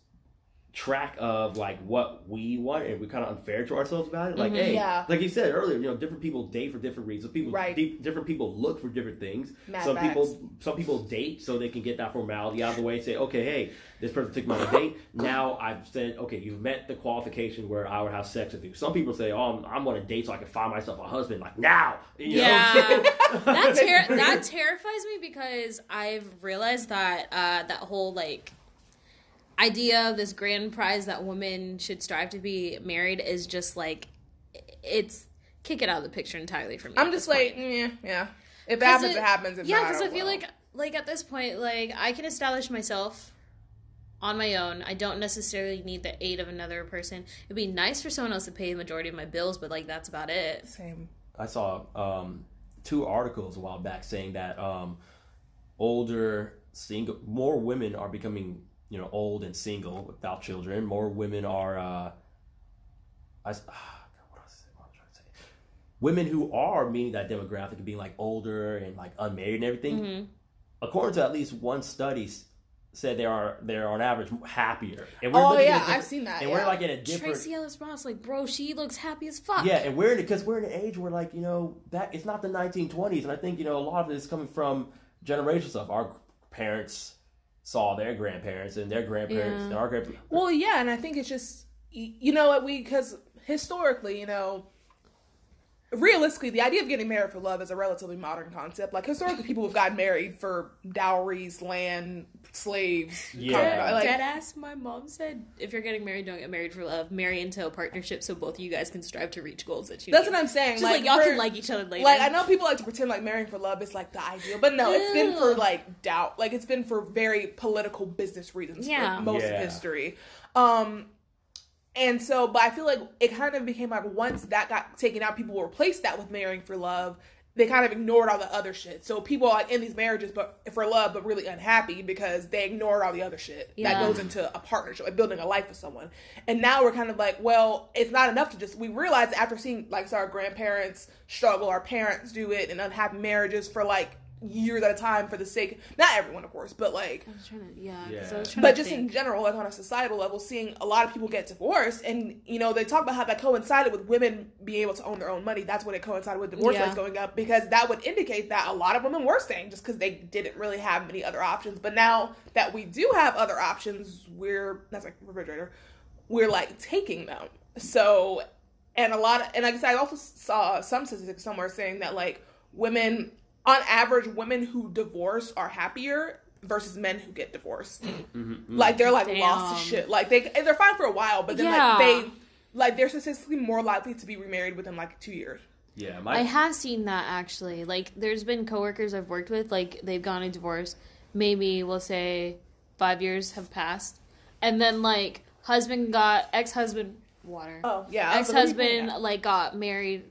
S4: track of like what we want and we're kind of unfair to ourselves about it like
S1: Mhm.
S4: hey
S3: Yeah.
S4: like you said earlier you know different people date for different reasons people
S3: Right.
S4: di- different people look for different things
S3: Mad
S4: some
S3: facts.
S4: people some people date so they can get that formality out of the way and say okay hey this person took me on a date now i've said okay you've met the qualification where i would have sex with you some people say oh i'm, I'm on a date so i can find myself a husband like now you know what I'm
S1: Yeah. that ter- that terrifies me because I've realized that uh, that whole like idea of this grand prize that women should strive to be married is just like it's kick it out of the picture entirely for me.
S3: I'm just like,
S1: point.
S3: yeah, yeah. If it
S1: 'Cause
S3: happens, it, happens. If
S1: yeah, because I feel
S3: well.
S1: like like at this point, like I can establish myself on my own. I don't necessarily need the aid of another person. It'd be nice for someone else to pay the majority of my bills, but like that's about it.
S3: same.
S4: I saw um, two articles a while back saying that um, older single, more women are becoming, you know, old and single without children. More women are, uh, I, s- what was it? What was I trying to say? Women who are meeting that demographic of being like older and like unmarried and everything.
S1: Mhm.
S4: According to at least one study, said they are they're on average happier. And we're
S3: Oh
S4: living in a
S3: yeah, I've seen that.
S4: And
S3: yeah.
S4: we're like in a different.
S1: Tracee Ellis Ross, like bro, she looks happy as fuck.
S4: Yeah, and we're in because we're in an age where like you know back it's not the 1920s, and I think you know a lot of it is coming from generational stuff. Our parents saw their grandparents, and their grandparents,
S1: Yeah.
S4: and our grandparents.
S3: Well, yeah, and I think it's just you know what we because historically, you know, realistically, the idea of getting married for love is a relatively modern concept. Like historically, people have gotten married for dowries, land, slaves.
S4: Yeah.
S3: Like,
S1: Dead ass. My mom said, if you're getting married, don't get married for love. Marry into a partnership so both of you guys can strive to reach goals that you.
S3: that's
S1: need.
S3: what I'm saying.
S1: Just like, y'all
S3: for-
S1: can like each other later.
S3: Like I know people like to pretend like marrying for love is like the ideal, but no, it's been for like doubt. Like it's been for very political business reasons
S1: Yeah.
S3: for most
S4: Yeah.
S3: of history. Um and so but I feel like it kind of became like once that got taken out, people replaced that with marrying for love. They kind of ignored all the other shit. So people are like in these marriages but for love but really unhappy because they ignored all the other shit that goes into a partnership, like building a life with someone. And now we're kind of like, well, it's not enough to just we realize after seeing like so our grandparents struggle, our parents do it and unhappy marriages for like years at a time for the sake not everyone of course, but like
S1: I was trying to, yeah. 'cause
S4: Yeah.
S1: I was trying
S3: but
S1: to
S3: just in general, like on a societal level, seeing a lot of people get divorced, and you know they talk about how that coincided with women being able to own their own money. That's when it coincided with divorce
S1: Yeah.
S3: rates going up because that would indicate that a lot of women were staying just because they didn't really have many other options. But now that we do have other options, we're that's like refrigerator, we're like taking them. So, and a lot of, and like I said, I also saw some statistics somewhere saying that like women, on average, women who divorce are happier versus men who get divorced.
S4: Mm-hmm.
S3: Like they're like
S1: Damn.
S3: lost to shit. Like they they're fine for a while, but then
S1: Yeah.
S3: like they like they're statistically more likely to be remarried within like two years.
S4: Yeah,
S1: I have seen that actually. Like, there's been coworkers I've worked with, like, they've gone a divorce. Maybe we'll say five years have passed. And then, like, husband got, ex husband, water.
S3: Oh yeah,
S1: ex
S3: like, what are you pointing
S1: husband, like, got married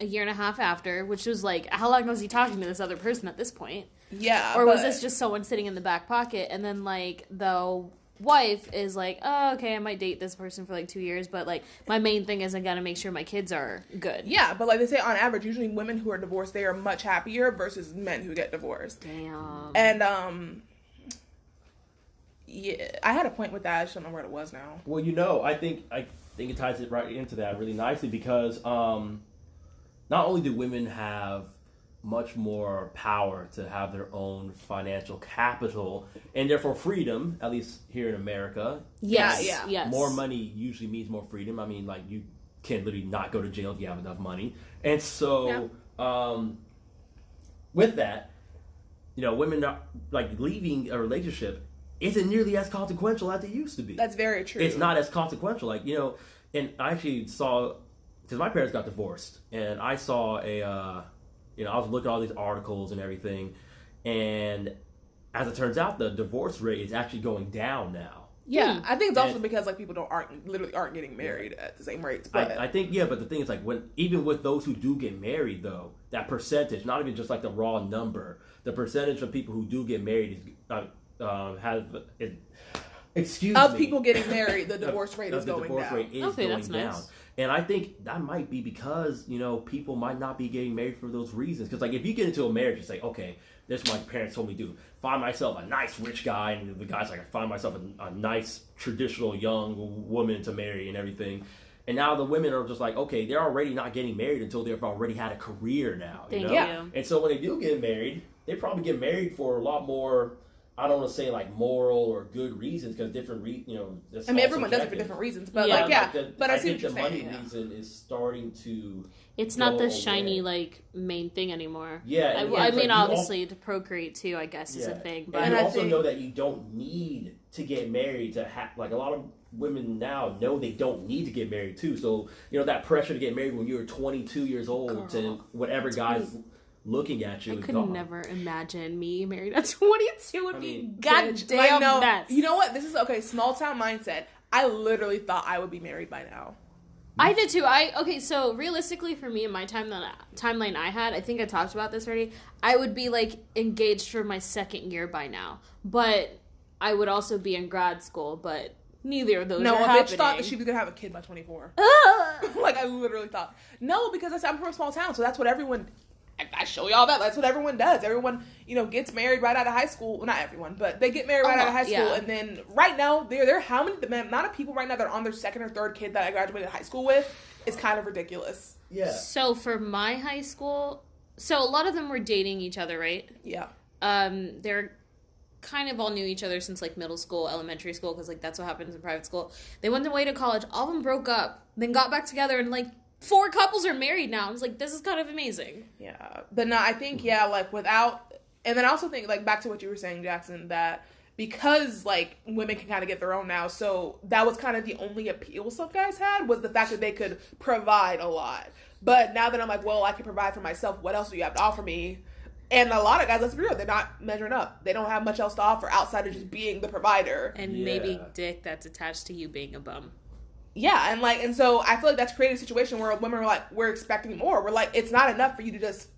S1: a year and a half after, which was like, how long was he talking to this other person at this point?
S3: Yeah,
S1: Or was
S3: but-
S1: this just someone sitting in the back pocket? And then, like, the wife is like, oh, okay, I might date this person for like two years, but like, my main thing is I gotta make sure my kids are good.
S3: Yeah, but like they say on average, usually women who are divorced they are much happier versus men who get divorced.
S1: Damn.
S3: And um, yeah, I had a point with that. I just don't know where it was now.
S4: Well, you know, I think I think it ties it right into that really nicely because um, not only do women have much more power to have their own financial capital and therefore freedom, at least here in America.
S1: Yes.
S3: Yeah, yeah.
S1: Yes.
S4: More money usually means more freedom. I mean, like you can literally not go to jail if you have enough money. And so, um, with that, you know, women are, like leaving a relationship isn't nearly as consequential as it used to be
S3: That's very true.
S4: it's not as consequential. Like you know, and I actually saw because my parents got divorced, and I saw a, uh, you know, I was looking at all these articles and everything, and as it turns out, the divorce rate is actually going down now.
S3: Yeah, I think it's also
S4: And-
S3: because like people don't aren't literally aren't getting married at the same rates. But
S4: I, I think yeah, but the thing is like when even with those who do get married though, that percentage, not even just like the raw number, the percentage of people who do get married is uh, um, have it, excuse
S3: of
S4: me.
S3: people getting married, the
S4: the-
S3: divorce rate
S4: the-
S3: is
S4: the
S3: going
S4: divorce
S3: down.
S4: rate is
S1: Okay,
S4: going
S1: that's
S4: down.
S1: Nice.
S4: And I think that might be because you know people might not be getting married for those reasons. Because like if you get into a marriage, it's like okay, this is what my parents told me to do. Find myself a nice rich guy, and the guy's like, I find myself a, a nice traditional young woman to marry and everything. And now the women are just like, okay, they're already not getting married until they've already had a career now. You
S1: Thank
S4: know?
S1: you.
S4: And so when they do get married, they probably get married for a lot more. I don't want to say like moral or good reasons because different, re- you know. that's
S3: I mean,
S4: all
S3: everyone does it for different reasons, but
S1: Yeah.
S3: like yeah,
S4: the-
S3: but I, see
S4: think
S3: what
S4: the
S3: you're
S4: money
S3: saying. yeah.
S4: reason is starting to.
S1: It's not the shiny
S4: away.
S1: like main thing anymore.
S4: Yeah,
S1: I,
S4: and-
S1: I
S4: and, like,
S1: mean,
S4: you al-
S1: obviously, to procreate too, I guess, is a thing. But
S3: And
S4: you
S3: I
S4: also
S3: think-
S4: know that you don't need to get married to have like a lot of women now know they don't need to get married too. So you know that pressure to get married when you're 22 years old to whatever guy's looking at you.
S1: I could
S4: gone.
S1: never imagine me married at 22 would
S4: I
S1: be
S4: mean-
S3: Bitch,
S1: goddamn
S3: like, no,
S1: nuts.
S3: You know what? This is okay. Small town mindset. I literally thought I would be married by now.
S1: I did too. I okay. So realistically, for me, in my timeline timeline I had, I think I talked about this already. I would be like engaged for my second year by now, but I would also be in grad school. But neither of those.
S3: No,
S1: are
S3: a
S1: happening.
S3: bitch thought that she was gonna have a kid by 24. Like I literally thought. No, because I said I'm from a small town, so that's what everyone. I, I show y'all that. That's what everyone does. Everyone, you know, gets married right out of high school. Well, not everyone, but they get married right
S1: A
S3: out of high school,
S1: yeah.
S3: and then right now, there, there. How many? The amount of people right now that are on their second or third kid that I graduated high school with is kind of ridiculous.
S4: Yeah.
S1: So for my high school, so a lot of them were dating each other, right?
S3: Yeah.
S1: um they're kind of all knew each other since like middle school elementary school because like that's what happens in private school they went away to college all of them broke up then got back together and like four couples are married now. I was like, this is kind of amazing.
S3: Yeah, but no, I think yeah, like without, and then I also think like back to what you were saying, Jackson, that because like women can kind of get their own now, so that was kind of the only appeal some guys had was the fact that they could provide a lot. But now that I'm like, well, I can provide for myself. What else do you have to offer me? And a lot of guys, let's be real, they're not measuring up. They don't have much else to offer outside of just being the provider.
S1: And
S2: Yeah.
S1: maybe dick that's attached to you being a bum.
S3: Yeah, and like, and so I feel like that's created a situation where women are like, we're expecting more. We're like, it's not enough for you to just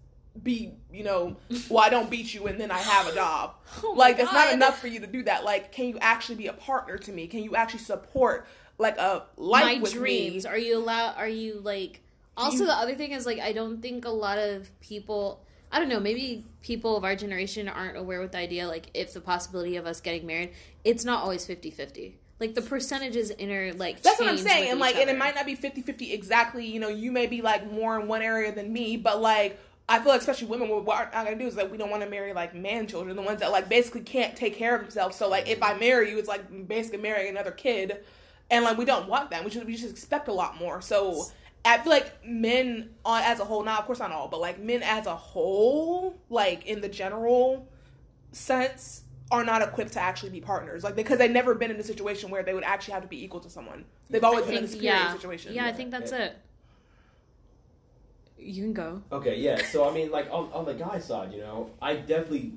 S3: be, you know, well, I don't beat you and then I have a job.
S1: Oh
S3: like, it's not enough for you to do that. Like, can you actually be a partner to me? Can you actually support like a life
S1: my
S3: with
S1: dreams
S3: me?
S1: are you allowed are you like also
S3: you-
S1: the other thing is like i don't think a lot of people i don't know maybe people of our generation aren't aware with the idea like if the possibility of us getting married it's not always 50-50 like the percentages inner like
S3: That's what I'm saying. And like, and it might not be 50-50 exactly. You know, you may be like more in one area than me, but like, I feel like especially women, what we're not gonna do is like we don't want to marry like man children, the ones that like basically can't take care of themselves. So like, if I marry you, it's like basically marrying another kid, and like we don't want that. We should we should expect a lot more. So I feel like men on as a whole, not of course not all, but like men as a whole, like in the general sense, are not equipped to actually be partners. Like because they've never been in a situation where they would actually have to be equal to someone. They've always
S1: I
S3: been in a
S1: think,
S3: superior
S1: yeah
S3: situation.
S1: yeah i think that's it you can go
S4: Okay, yeah. So I mean, like on, on the guy side, you know, I definitely,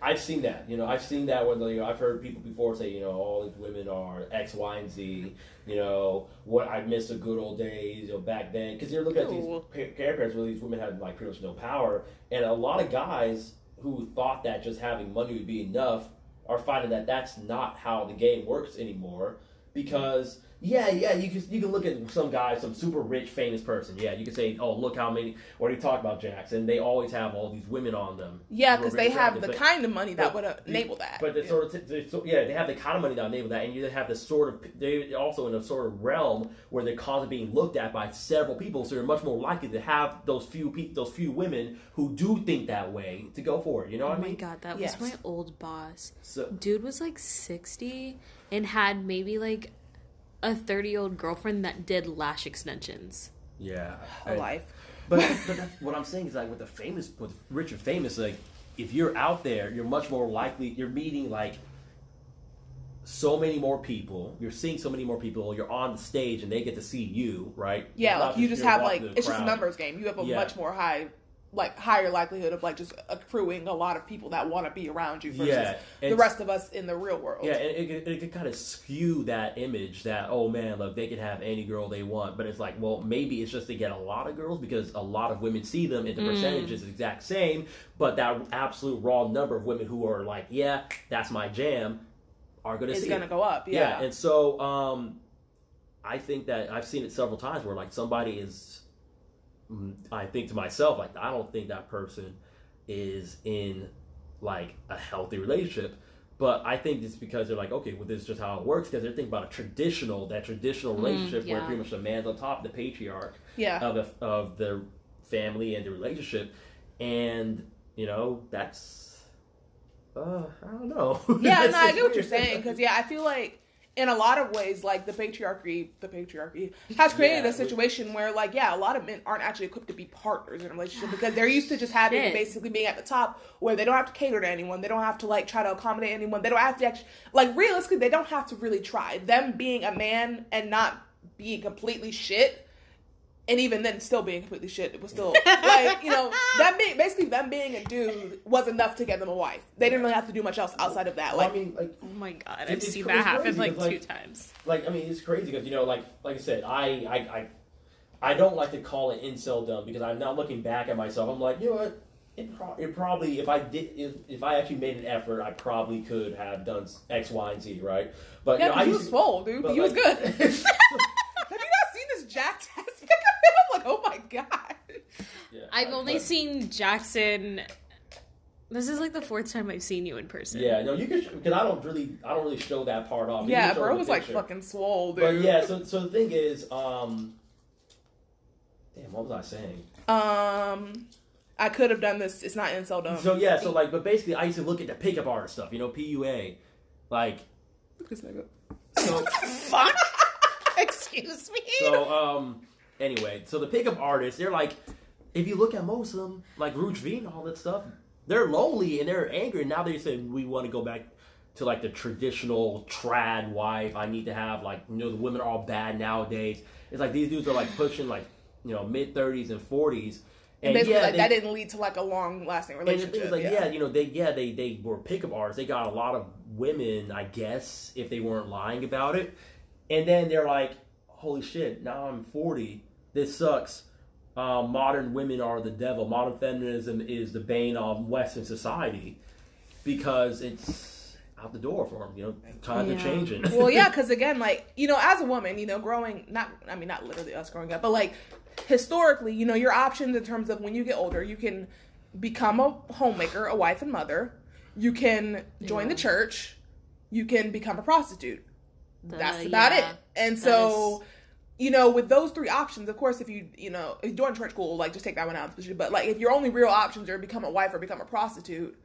S4: I've seen that. You know, I've seen that when you know, I've heard people before say, you know, all these women are X, Y, and Z. You know, what I miss the good old days, you know, back then. Because you're looking at these
S1: Ooh.
S4: pa- grandparents where these women had like pretty much no power, and a lot of guys who thought that just having money would be enough are finding that that's not how the game works anymore. Because yeah, yeah, you can you can look at some guy, some super rich, famous person. Yeah, you can say, oh, look how many. Or you talk about Jackson, they always have all these women on them.
S3: Yeah, because they have the
S4: but-
S3: kind of money that would enable that.
S4: But it's
S3: Yeah.
S4: sort of they so, yeah, they have the kind of money that enable that, and you have the sort of they also in a sort of realm where they're constantly being looked at by several people, so you're much more likely to have those few pe- those few women who do think that way to go for it. You know
S1: oh
S4: what I mean?
S1: Oh my god that
S3: Yes.
S1: was my old boss
S4: So
S1: dude was like 60 and had maybe like a 30 year old girlfriend that did lash extensions
S4: yeah,
S3: a life.
S4: But, but that's, what I'm saying is like with the famous, with rich and famous, like if you're out there, you're much more likely. You're meeting like so many more people. You're seeing so many more people. You're on the stage, and they get to see you, right?
S3: Yeah, like you just
S4: you're
S3: have like
S4: through the
S3: it's just a numbers game. You have a
S4: Yeah.
S3: much more high, like higher likelihood of like just accruing a lot of people that want to be around you versus
S4: Yeah,
S3: the rest of us in the real world.
S4: Yeah, it, it, it could kind of skew that image that oh man, look, they can have any girl they want, but it's like, well, maybe it's just to get a lot of girls because a lot of women see them, and the percentage is the exact same, but that absolute raw number of women who are like, yeah, that's my jam, are going to see.
S3: it's
S4: gonna
S3: go up. Yeah,
S4: and so um, I think that I've seen it several times where like somebody is, mm, I think to myself like I don't think that person is in like a healthy relationship. But I think it's because they're like, okay, well, this is just how it works. Because they're thinking about a traditional, that traditional relationship where
S1: yeah.
S4: pretty much the man's on top, the patriarch
S3: yeah.
S4: of the of the family and the relationship, and you know that's, uh, I don't know.
S3: yeah, no, I get what you're saying because yeah, I feel like in a lot of ways, like the patriarchy, the patriarchy has created
S4: Yeah,
S3: a situation where, like, yeah, a lot of men aren't actually equipped to be partners in a relationship because they're used to just having
S1: Shit.
S3: basically being at the top where they don't have to cater to anyone, they don't have to like try to accommodate anyone, they don't have to actually like realistically, they don't have to really try. Them being a man and not being completely shit. And even then, still being completely shit, it was still like you know them being basically them being a dude was enough to get them a wife. They didn't really have to do much else outside of that.
S4: Well,
S3: Like
S4: I mean, like,
S1: oh my god i've seen that happen
S4: crazy,
S1: like two times
S4: like I mean, it's crazy because you know, like, like I said, I, I, I, I don't like to call it inceldom because I'm now looking back at myself. I'm like, you know what? It, pro- it probably, if I did, if, if I actually made an effort, I probably could have done X, Y, and Z, right? But
S3: Yeah,
S4: you know, I
S3: you was
S4: to-
S3: swole, dude. But
S4: but
S3: you was good. Have you not seen this jacked like, oh my god.
S4: Yeah,
S1: i've
S4: I-
S1: only
S4: but-
S1: seen jackson this is like the fourth time i've seen you in person
S4: Yeah, no, you can because I don't really, I don't really show that part off. You
S3: Yeah, bro
S4: the
S3: was like fucking swole, dude.
S4: But yeah, so so the thing is, um, damn, what was I saying?
S3: Um, I could have done this. It's not inceldom.
S4: So yeah, so like, but basically, I used to look at the pickup artist stuff, you know, PUA, like,
S3: Look at this nigga.
S4: so
S1: fuck excuse me
S4: so um, anyway, so the pickup artists, they're like, if you look at most of them, like Roosh V and all that stuff, they're lonely and they're angry. And now they say we want to go back to like the traditional trad wife. I need to have like you know the women are all bad nowadays. It's like these dudes are like pushing like you know mid thirties and forties.
S3: And basically, like, they, that didn't lead to like a long lasting relationship.
S4: like, yeah. yeah. you know, they yeah they they were pickup artists. They got a lot of women, I guess, if they weren't lying about it. And then they're like, holy shit, now I'm 40. This sucks. Uh, modern women are the devil. Modern feminism is the bane of Western society because it's out the door for them. You know, times yeah. are changing.
S3: well, yeah, because again, like you know, as a woman, you know, growing not, I mean, not literally us growing up, but like historically, you know, your options in terms of when you get older, you can become a homemaker, a wife and mother. You can join yeah. the church. You can become a prostitute. That's about yeah. it. And so, is... you know, with those three options, of course, if you, you know, if you join church school, like just take that one out. But like, if your only real options are become a wife or become a prostitute,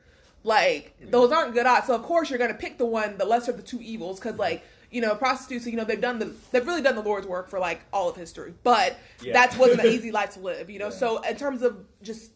S3: like mm-hmm. those aren't good odds. So of course you're gonna pick the one, the lesser of the two evils, because like mm-hmm. you know prostitutes, you know they've done the they've really done the Lord's work for like all of history, but yeah. that wasn't an easy life to live, you know. Yeah. So in terms of just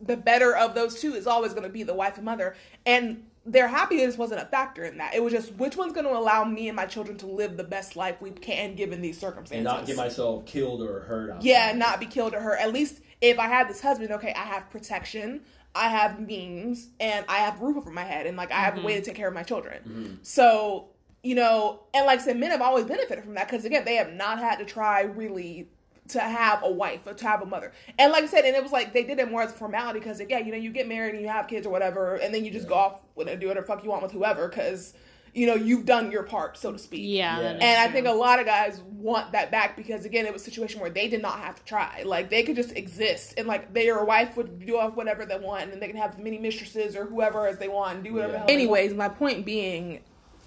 S3: the better of those two is always going to be the wife and mother, and their happiness wasn't a factor in that. It was just which one's going to allow me and my children to live the best life we can given these circumstances.
S4: And not get myself killed or hurt.
S3: Outside. Yeah, not be killed or hurt. At least if I had this husband, okay, I have protection, I have means, and I have roof over my head, and like I have mm-hmm. a way to mm-hmm. take care of my children. Mm-hmm. So you know, and like I said, men have always benefited from that because again, they have not had to try really to have a wife or to have a mother. And like I said, and it was like they did it more as a formality because again, you know, you get married and you have kids or whatever, and then you just yeah. go off and do whatever fuck you want with whoever because you know you've done your part, so to speak.
S1: Yeah, yeah.
S3: and I think a lot of guys want that back because again, it was a situation where they did not have to try. Like they could just exist, and like their wife would do whatever they want, and they can have many mistresses or whoever as they want and do whatever. Yeah. Anyways, my point being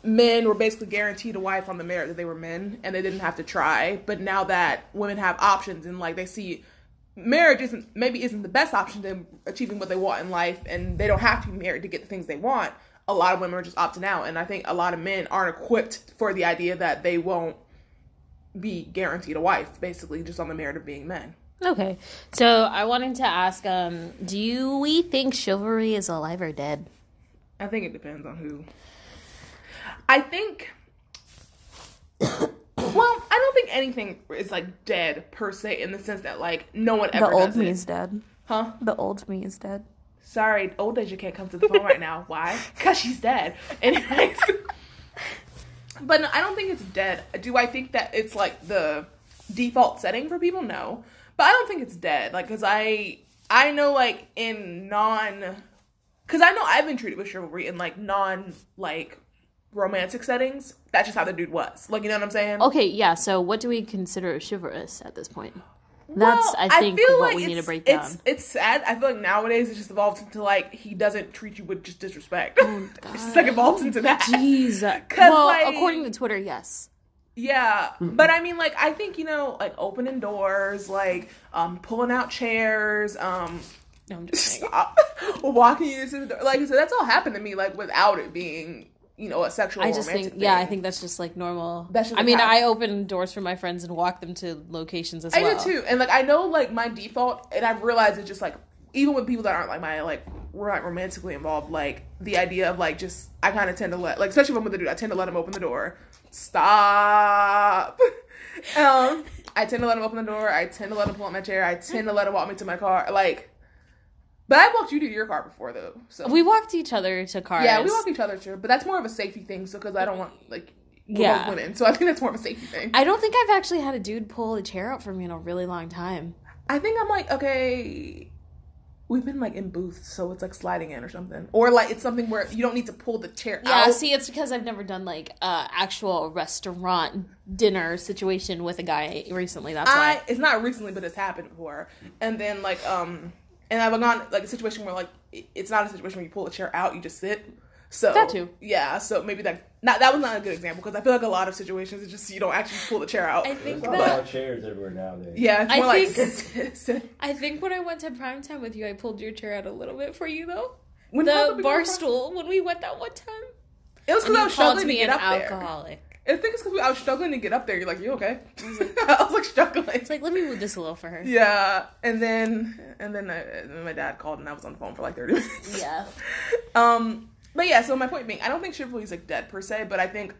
S3: men were basically guaranteed a wife on the merit that they were men and they didn't have to try. But now that women have options and like they see marriage isn't maybe isn't the best option to achieving what they want in life and they don't have to be married to get the things they want, a lot of women are just opting out. And I think a lot of men aren't equipped for the idea that they won't be guaranteed a wife, basically just on the merit of being men.
S1: Okay. So I wanted to ask, um, do we think chivalry is alive or dead?
S3: I think it depends on who. I think. well, I don't think anything is like dead per se in the sense that like no one ever.
S1: The old me
S3: it.
S1: is dead.
S3: Huh?
S1: The old me is dead.
S3: Sorry, old Asia can't come to the phone right now. Why? Because she's dead. Anyways. but no, I don't think it's dead. Do I think that it's like the default setting for people? No. But I don't think it's dead. Like, cause I I know like in non, cause I know I've been treated with chivalry in like non like romantic settings. That's just how the dude was. Like, you know what I'm saying?
S1: Okay, yeah. So, what do we consider chivalrous at this point? That's well, I think I what like we need to break down.
S3: It's, it's sad. I feel like nowadays it's just evolved into like he doesn't treat you with just disrespect. Oh, it's just like evolved into that.
S1: Jeez. Well, like, according to Twitter, yes.
S3: Yeah, but I mean, like, I think you know, like opening doors, like um, pulling out chairs, um, no, I'm just stop walking you to the door. Like, so that's all happened to me, like without it being you know, a sexual. I
S1: just think,
S3: thing.
S1: yeah, I think that's just like normal. That's I mean, I open doors for my friends and walk them to locations as
S3: I
S1: well.
S3: I do too, and like I know, like my default, and I've realized it's just like even with people that aren't like my like we're not romantically involved, like the idea of like just I kind of tend to let like especially if I'm with a dude, I tend to let him open the door. Stop. um, I tend to let him open the door. I tend to let him pull up my chair. I tend to let him walk me to my car. Like but I walked you to your car before though. So
S1: we walked each other to cars.
S3: Yeah, we walked each other to. But that's more of a safety thing. So because I don't want like yeah women, so I think that's more of a safety thing.
S1: I don't think I've actually had a dude pull a chair out for me in a really long time.
S3: I think I'm like okay. We've been like in booths, so it's like sliding in or something, or like it's something where you don't need to pull the chair out.
S1: yeah, out. see, it's because I've never done like uh actual restaurant dinner situation with a guy recently. That's I, why
S3: it's not recently, but it's happened before. And then like um and I've gone like a situation where like it's not a situation where you pull a chair out, you just sit. So
S1: that too.
S3: Yeah. So maybe that not that was not a good example because I feel like a lot of situations it's just you don't actually pull the chair out.
S1: I think
S4: There's that, chairs everywhere nowadays.
S3: Yeah, it's more
S1: I
S3: like
S1: think, I think when I went to prime time with you, I pulled your chair out a little bit for you though. When the bar stool when we went that one time.
S3: It was because I was struggling to get up
S1: alcoholic.
S3: there. I think it's because I was struggling to get up there. You're like, you okay? I was like struggling.
S1: It's like let me move this a little for her.
S3: Yeah, and then and then, I, and then my dad called and I was on the phone for like thirty minutes.
S1: Yeah.
S3: Um, but yeah. So my point being, I don't think chivalry is like dead per se, but I think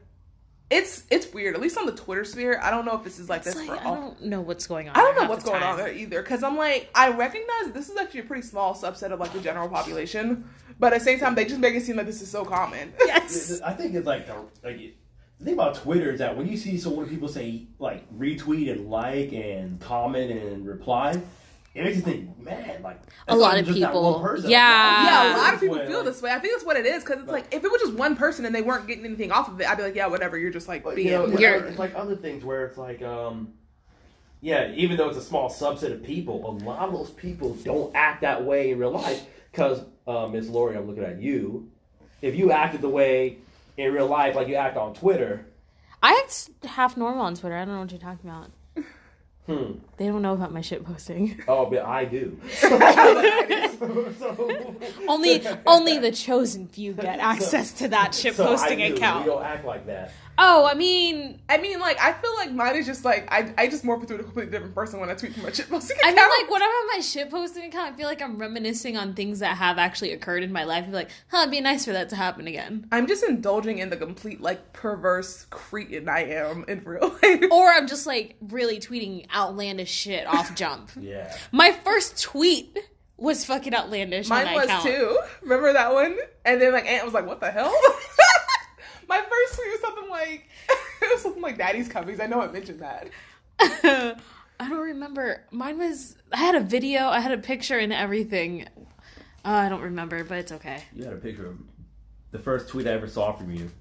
S3: it's it's weird. At least on the Twitter sphere, I don't know if this is like
S1: It's
S3: this
S1: like,
S3: for
S1: I
S3: all.
S1: don't know what's going on.
S3: I don't know what's
S1: the
S3: going on there either, because I'm like, I recognize this is actually a pretty small subset of like the general population, but at the same time, they just make it seem like this is so common.
S1: Yes.
S4: I think it's like the like the thing about Twitter is that when you see so many people say like retweet and like and comment and reply, it makes you think, man, like
S1: A lot of
S4: just that
S1: people.
S4: one person.
S1: Yeah.
S3: Yeah, a lot of people
S4: way,
S3: feel
S4: like-
S3: this way. I think that's what it is because it's like if it was just one person and they weren't getting anything off of it, I'd be like, yeah, whatever. You're just like
S4: But,
S3: being.
S4: you know, it's,
S1: You're-
S4: like, it's like other things where it's like, um, yeah, even though it's a small subset of people, a lot of those people don't act that way in real life. Because, uh, Miss Lori, I'm looking at you. If you acted the way in real life like you act on Twitter,
S1: I act half normal on Twitter. I don't know what you're talking about.
S4: hmm,
S1: They don't know about my shit posting.
S4: oh, but I do.
S1: only only the chosen few get access to that shit posting account.
S4: We don't act like that.
S1: Oh, I mean,
S3: I mean, like I feel like mine is just like I I just morph into a completely different person when I tweet from my shit posting
S1: I
S3: account.
S1: mean, like when I'm on my shit posting account, I feel like I'm reminiscing on things that have actually occurred in my life. I'd be like, huh, it'd be nice for that to happen again.
S3: I'm just indulging in the complete like perverse cretin I am in real life.
S1: Or I'm just like really tweeting outlandish shit off jump.
S4: Yeah.
S1: My first tweet was fucking outlandish. on
S3: Mine was
S1: account.
S3: too. Remember that one? And then like Aunt was like, "What the hell?" My first tweet was something like it was something like "Daddy's coming." 'cause I know I mentioned that.
S1: I don't remember. Mine was. I had a video. I had a picture and everything. Uh, I don't remember, but it's okay.
S4: You had a picture of the first tweet I ever saw from you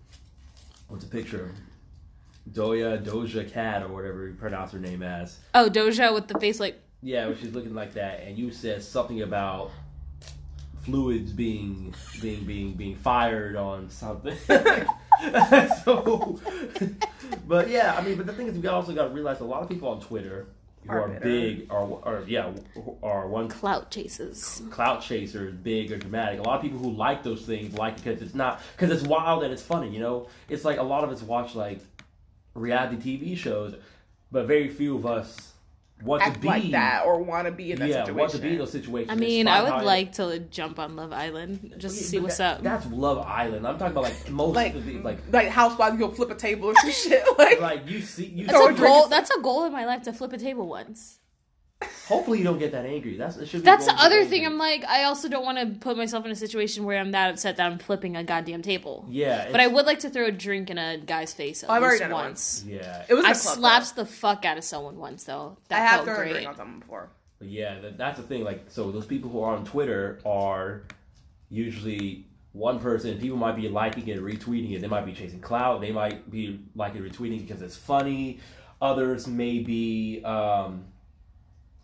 S4: was a picture of Doja Doja Cat or whatever you pronounce her name as.
S1: Oh, Doja with the face like.
S4: Yeah, she's looking like that, and you said something about fluids being being being being fired on something. so, but yeah, I mean, but the thing is, we also got to realize a lot of people on Twitter who
S3: Are
S4: are, big or or yeah are one
S1: Clout chasers
S4: clout chasers, big or dramatic. A lot of people who like those things like it because it's not because it's wild and it's funny. You know, it's like a lot of us watch like reality TV shows, but very few of us want
S3: Act
S4: to be
S3: like that or want to be in that
S4: yeah,
S3: situation.
S4: want to be in those situations.
S1: I mean, I would
S4: it-
S1: like to jump on Love Island just to see what's
S4: that-
S1: up.
S4: That's Love Island. I'm talking about like most
S3: like
S4: of the like
S3: like housewives go flip a table or some shit. Like,
S4: like you see you.
S1: That's a goal. That's a goal in my life to flip a table once.
S4: Hopefully you don't get that angry. That's it should be
S1: That's the other thing. I'm like, I also don't want to put myself in a situation where I'm that upset that I'm flipping a goddamn table.
S4: yeah,
S1: But I would like to throw a drink in a guy's face at
S3: I've already
S1: least
S3: done it
S1: once.
S4: Yeah,
S3: it was in
S1: I
S3: a club,
S1: slapped the fuck out of someone once though.
S3: though. I
S1: That
S3: have
S1: felt
S3: thrown a
S1: great.
S3: drink on someone before.
S4: But yeah, that, that's the thing. Like, so those people who are on Twitter are usually one person. People might be liking it, retweeting it. They might be chasing clout. They might be liking, retweeting because it's funny. Others may be, um,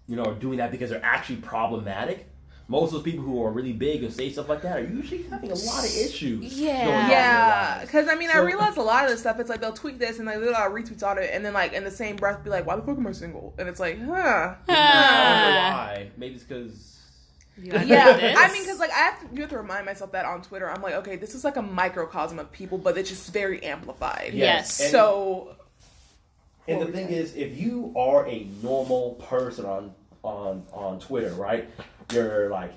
S4: you know, doing that because they're actually problematic. Most of those people who are really big and say stuff like that are usually having a lot of issues.
S1: Yeah.
S4: going on in their
S3: Yeah, because I mean, I realize a lot of this stuff. It's like they'll tweet this and like they'll uh, retweets on it, and then like in the same breath be like, "Why the fuck am I single?" And it's like, huh?
S4: I don't know
S1: Ah.
S4: why. Maybe it's because.
S1: You like
S3: Yeah. I mean, because like I have to, you have to remind myself that on Twitter, I'm like, okay, this is like a microcosm of people, but it's just very amplified.
S1: Yes.
S4: And-
S3: So
S4: And the thing is, if you are a normal person on on on Twitter, right? You're like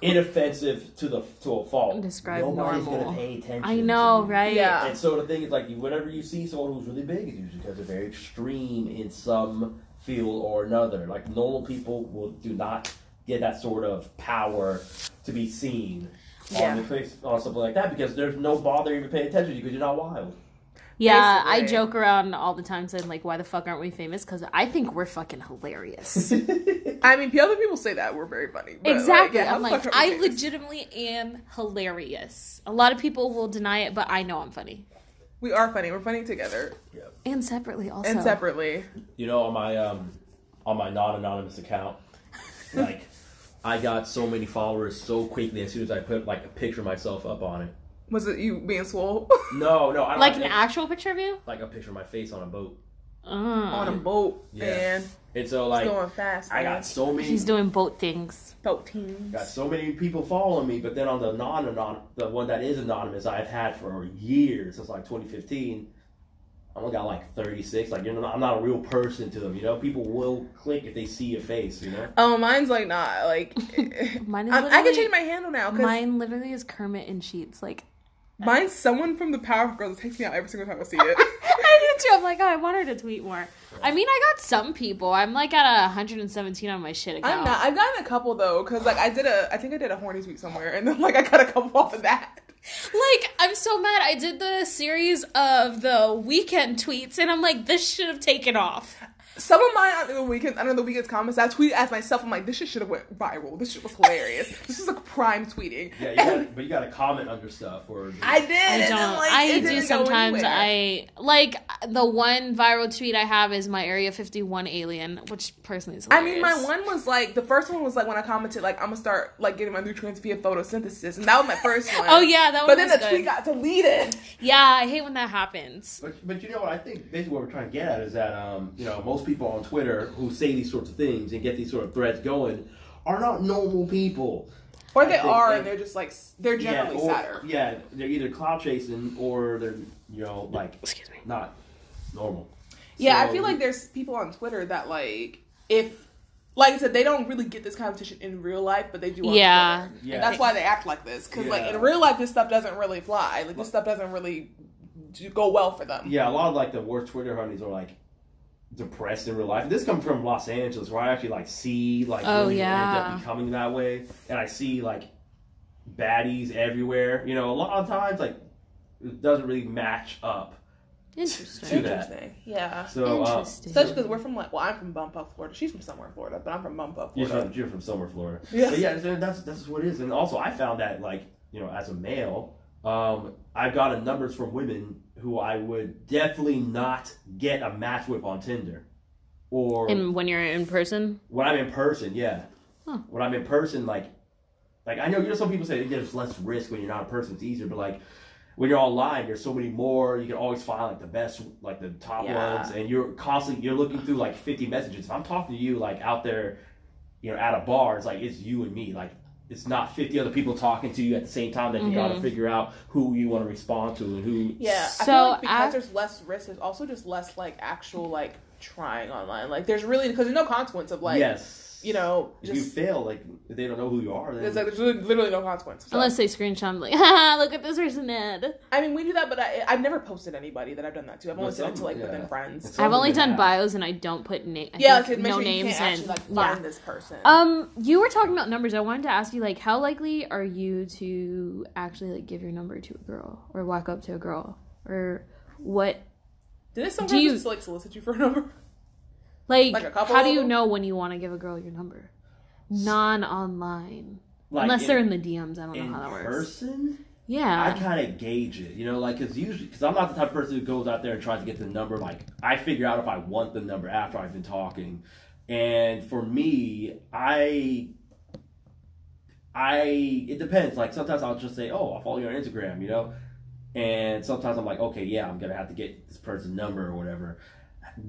S4: inoffensive to the to a fault.
S1: Describe
S4: Nobody's
S1: normal.
S4: gonna pay attention.
S1: I
S4: to
S1: know,
S4: you.
S1: right?
S3: Yeah.
S4: And so the thing is, like, whenever you see someone who's really big, it's usually because they're very extreme in some field or another. Like normal people will do not get that sort of power to be seen
S3: Yeah.
S4: on the face on something like that because there's no bother even paying attention to you because you're not wild.
S1: Yeah, I joke around all the time saying like, "Why the fuck aren't we famous?" Because I think we're fucking hilarious.
S3: I mean, other people say that we're very funny. But,
S1: exactly.
S3: Like, yeah,
S1: I'm like,
S3: the fuck are we
S1: I
S3: famous?
S1: legitimately am hilarious. A lot of people will deny it, but I know I'm funny.
S3: we are funny. We're funny together Yep.
S1: And separately also.
S3: and separately.
S4: you know, on my um, on my non-anonymous account, like I got so many followers so quickly as soon as I put like a picture of myself up on it.
S3: Was it you being swole
S4: No, no, I don't
S1: Like an
S4: like,
S1: actual picture of you?
S4: like a picture of my face on a boat.
S1: Uh,
S3: on a boat
S4: Yeah.
S3: and
S4: And so
S3: it's
S4: like
S3: going fast?
S4: I
S3: man.
S4: got so many
S1: He's doing boat things.
S3: boat teams.
S4: got so many people following me, but then on the non-anon the one that is anonymous I've had for years since like 2015, I only got like 36. Like, you're not, I'm not a real person to them, you know? People will click if they see your face, you know?
S3: Oh, mine's like not like.
S1: Mine is
S3: I, I can
S1: literally-
S3: change my handle now because
S1: Mine literally is Kermit in sheets. Like
S3: mine's someone from the Powerpuff Girls that takes me out every single time I see it.
S1: I do too. I'm like, oh, I want her to tweet more. I mean, I got some people. I'm like at a 117 on my shit account.
S3: I'm not. I've gotten a couple though, because like I did a, I think I did a horny tweet somewhere, and then like I got a couple off of that.
S1: Like, I'm so mad. I did the series of the weekend tweets, and I'm like, this should have taken off.
S3: Some of mine on the weekend, under the Weeknd's comments, I tweet as myself. I'm like, this shit should have went viral. This shit was hilarious. this is like prime tweeting.
S4: Yeah, you gotta, but you gotta comment under stuff or.
S3: I did.
S1: I don't.
S3: like,
S1: I do sometimes. I like the one viral tweet I have is my Area 51 alien, which personally is. Hilarious.
S3: I mean, my one was like the first one was like when I commented like I'm gonna start like getting my nutrients via photosynthesis, and that was my first one.
S1: Oh yeah, that one.
S3: but then the
S1: good.
S3: tweet got deleted.
S1: Yeah, I hate when that happens.
S4: But, but you know what I think basically what we're trying to get at is that um, you know most people on Twitter who say these sorts of things and get these sort of threads going are not normal people.
S3: Or they are, and they're just like they're generally
S4: yeah, or,
S3: sadder.
S4: Yeah, they're either clout chasing or they're you know like
S1: Excuse me.
S4: not normal.
S3: Yeah, I feel like there's people on Twitter that like if like I said, they don't really get this competition in real life, but they do on
S1: Yeah.
S3: Twitter.
S4: Yeah.
S3: And that's why they act like this. Because like in real life, this stuff doesn't really fly. Like this stuff doesn't really do, go well for them.
S4: Yeah, a lot of like the worst Twitter honeys are like depressed in real life. This comes from Los Angeles, where I actually like see like
S1: Oh,
S4: women end up becoming that way, and I see like baddies everywhere. You know, a lot of times like it doesn't really match up.
S1: Interesting.
S4: To that.
S3: Yeah.
S4: So, uh,
S1: Interesting.
S3: Especially because we're from like, well, I'm from Bumfuck, Florida. She's from somewhere in Florida, but I'm from Bumfuck,
S4: you're
S3: Florida.
S4: from, you're from somewhere, Florida.
S3: Yeah.
S4: But yeah, that's that's what it is. And also, I found that like you know, as a male, um, I've gotten numbers from women who I would definitely not get a match with on Tinder, or
S1: And when you're in person,
S4: when I'm in person, yeah.
S1: Huh.
S4: When I'm in person, like, like I know you know some people say there's less risk when you're not in person. It's easier, but like when you're online, there's so many more. You can always find like the best, like the top
S3: Yeah.
S4: ones, and you're constantly you're looking through like 50 messages. If I'm talking to you like out there, you know, at a bar, it's like it's you and me. Like it's not 50 other people talking to you at the same time that you got to
S1: mm-hmm.
S4: figure out who you want to respond to and who.
S3: Yeah, I
S1: So,
S3: feel like because
S1: I-
S3: there's less risk, there's also just less like actual like trying online. Like there's really because there's no consequence of like
S4: yes.
S3: You know
S4: If you fail, like they don't know who you are, then
S3: there's like there's literally, literally no consequence. So,
S1: unless they screenshot, I'm like, haha, look at this person Ed.
S3: I mean we do that, but I I've never posted anybody that I've done that to. I've only done it to like
S4: yeah.
S3: within friends.
S1: I've only done
S4: have.
S1: bios and I don't put na- I
S3: Yeah,
S1: think
S3: to make
S1: no
S3: sure
S1: names
S3: can't actually
S1: in.
S3: like
S1: yeah.
S3: find this person.
S1: Um, you were talking about numbers. I wanted to ask you, like, how likely are you to actually like give your number to a girl or walk up to a girl or what?
S3: Did it
S1: do
S3: sometimes
S1: you-
S3: just like solicit you for a number?
S1: Like,
S3: Like a couple
S1: how do you know when you want to give a girl your number? Non-online,
S4: like,
S1: unless
S4: in-
S1: they're in the DMs. I don't know how that works.
S4: person.
S1: Yeah.
S4: I kind of gauge it, you know, like because usually because I'm not the type of person who goes out there and tries to get the number. Like I figure out if I want the number after I've been talking, and for me, I, I it depends. Like sometimes I'll just say, "Oh, I'll follow you on Instagram," you know, and sometimes I'm like, "Okay, yeah, I'm gonna have to get this person's number or whatever."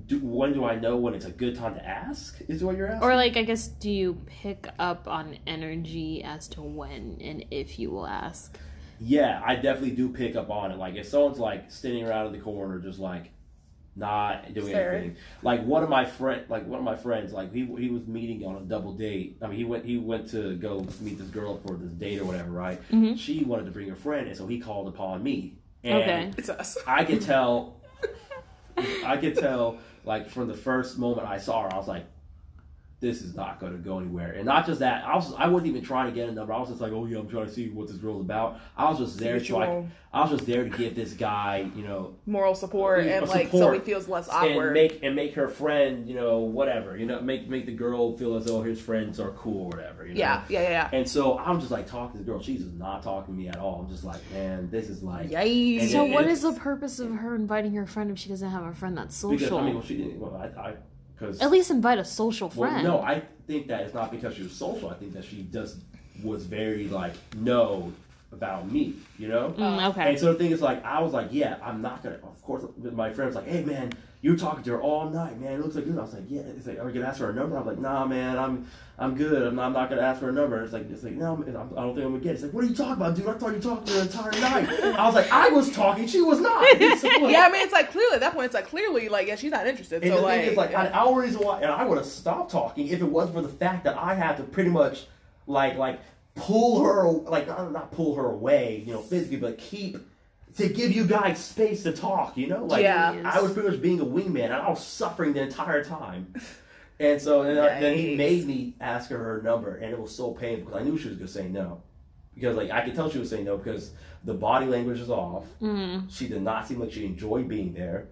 S4: Do, when do I know when it's a good time to ask? Is what you're asking?
S1: or like I guess, do you pick up on energy as to when and if you will ask?
S4: Yeah, I definitely do pick up on it. Like if someone's like standing around in the corner, just like not doing
S3: Staring.
S4: anything. Like one of my friend, like one of my friends, like he he was meeting on a double date. I mean, he went he went to go meet this girl for this date or whatever, right?
S1: Mhm.
S4: She wanted to bring her friend, and so he called upon me. And
S1: Okay.
S3: It's us.
S4: I could tell. I could tell, like from the first moment I saw her, I was like, "This is not going to go anywhere." And not just that, I was I wasn't even trying to get a number. I was just like, "Oh yeah, I'm trying to see what this girl's about." I was just there
S3: Get you
S4: so I, was just there to give this guy, you know,
S3: moral support
S4: Yeah,
S3: and like so he feels less awkward
S4: and
S3: awkward.
S4: make and make her friend, you know, whatever, you know, make make the girl feel as though his friends are cool or whatever. You know?
S3: yeah, yeah, yeah,
S4: And so I'm just like talking to the girl. She's just not talking to me at all. I'm just like, man, this is like
S3: yeah. Yikes.
S1: So,
S4: it-
S1: what
S4: it's-
S1: is the purpose of her inviting her friend if she doesn't have a friend that's social?
S4: because I mean, well, she didn't. Well, I, I because
S1: At least invite a social
S4: Well,
S1: friend.
S4: no, I think that it's not because she was social. I think that she just was very like, no, about me, you know.
S1: Mm, okay.
S4: And so the thing is, like, I was like, yeah, I'm not gonna. Of course, my friend's like, hey man, you were talking to her all night, man. It looks like good. I was like, yeah. It's like, are you gonna ask for her number? I'm like, nah, man, I'm I'm good. I'm not, I'm not gonna ask for a number. It's like it's like no, I'm- don't think I'm gonna get. it. It's like, what are you talking about, dude? I thought you talked to her the entire night. I was like, I was talking, she was not. So, like,
S3: yeah, I mean, it's like clearly at that point, it's like clearly, like, yeah, she's not interested.
S4: And
S3: so,
S4: the
S3: like,
S4: thing is, like,
S3: yeah.
S4: an hour reason why, and I would have stopped talking if it wasn't for the fact that I had to pretty much, like, like pull her, like, not, not pull her away, you know, physically, but keep to give you guys space to talk, you know, like,
S3: Yeah.
S4: I was pretty much being a wingman, and I was suffering the entire time. And so, and I- then he
S3: Yikes.
S4: made me ask her her number, and it was so painful because I knew she was gonna say no, because like I could tell she was saying no because the body language is off.
S1: Mm.
S4: She did not seem like she enjoyed being there,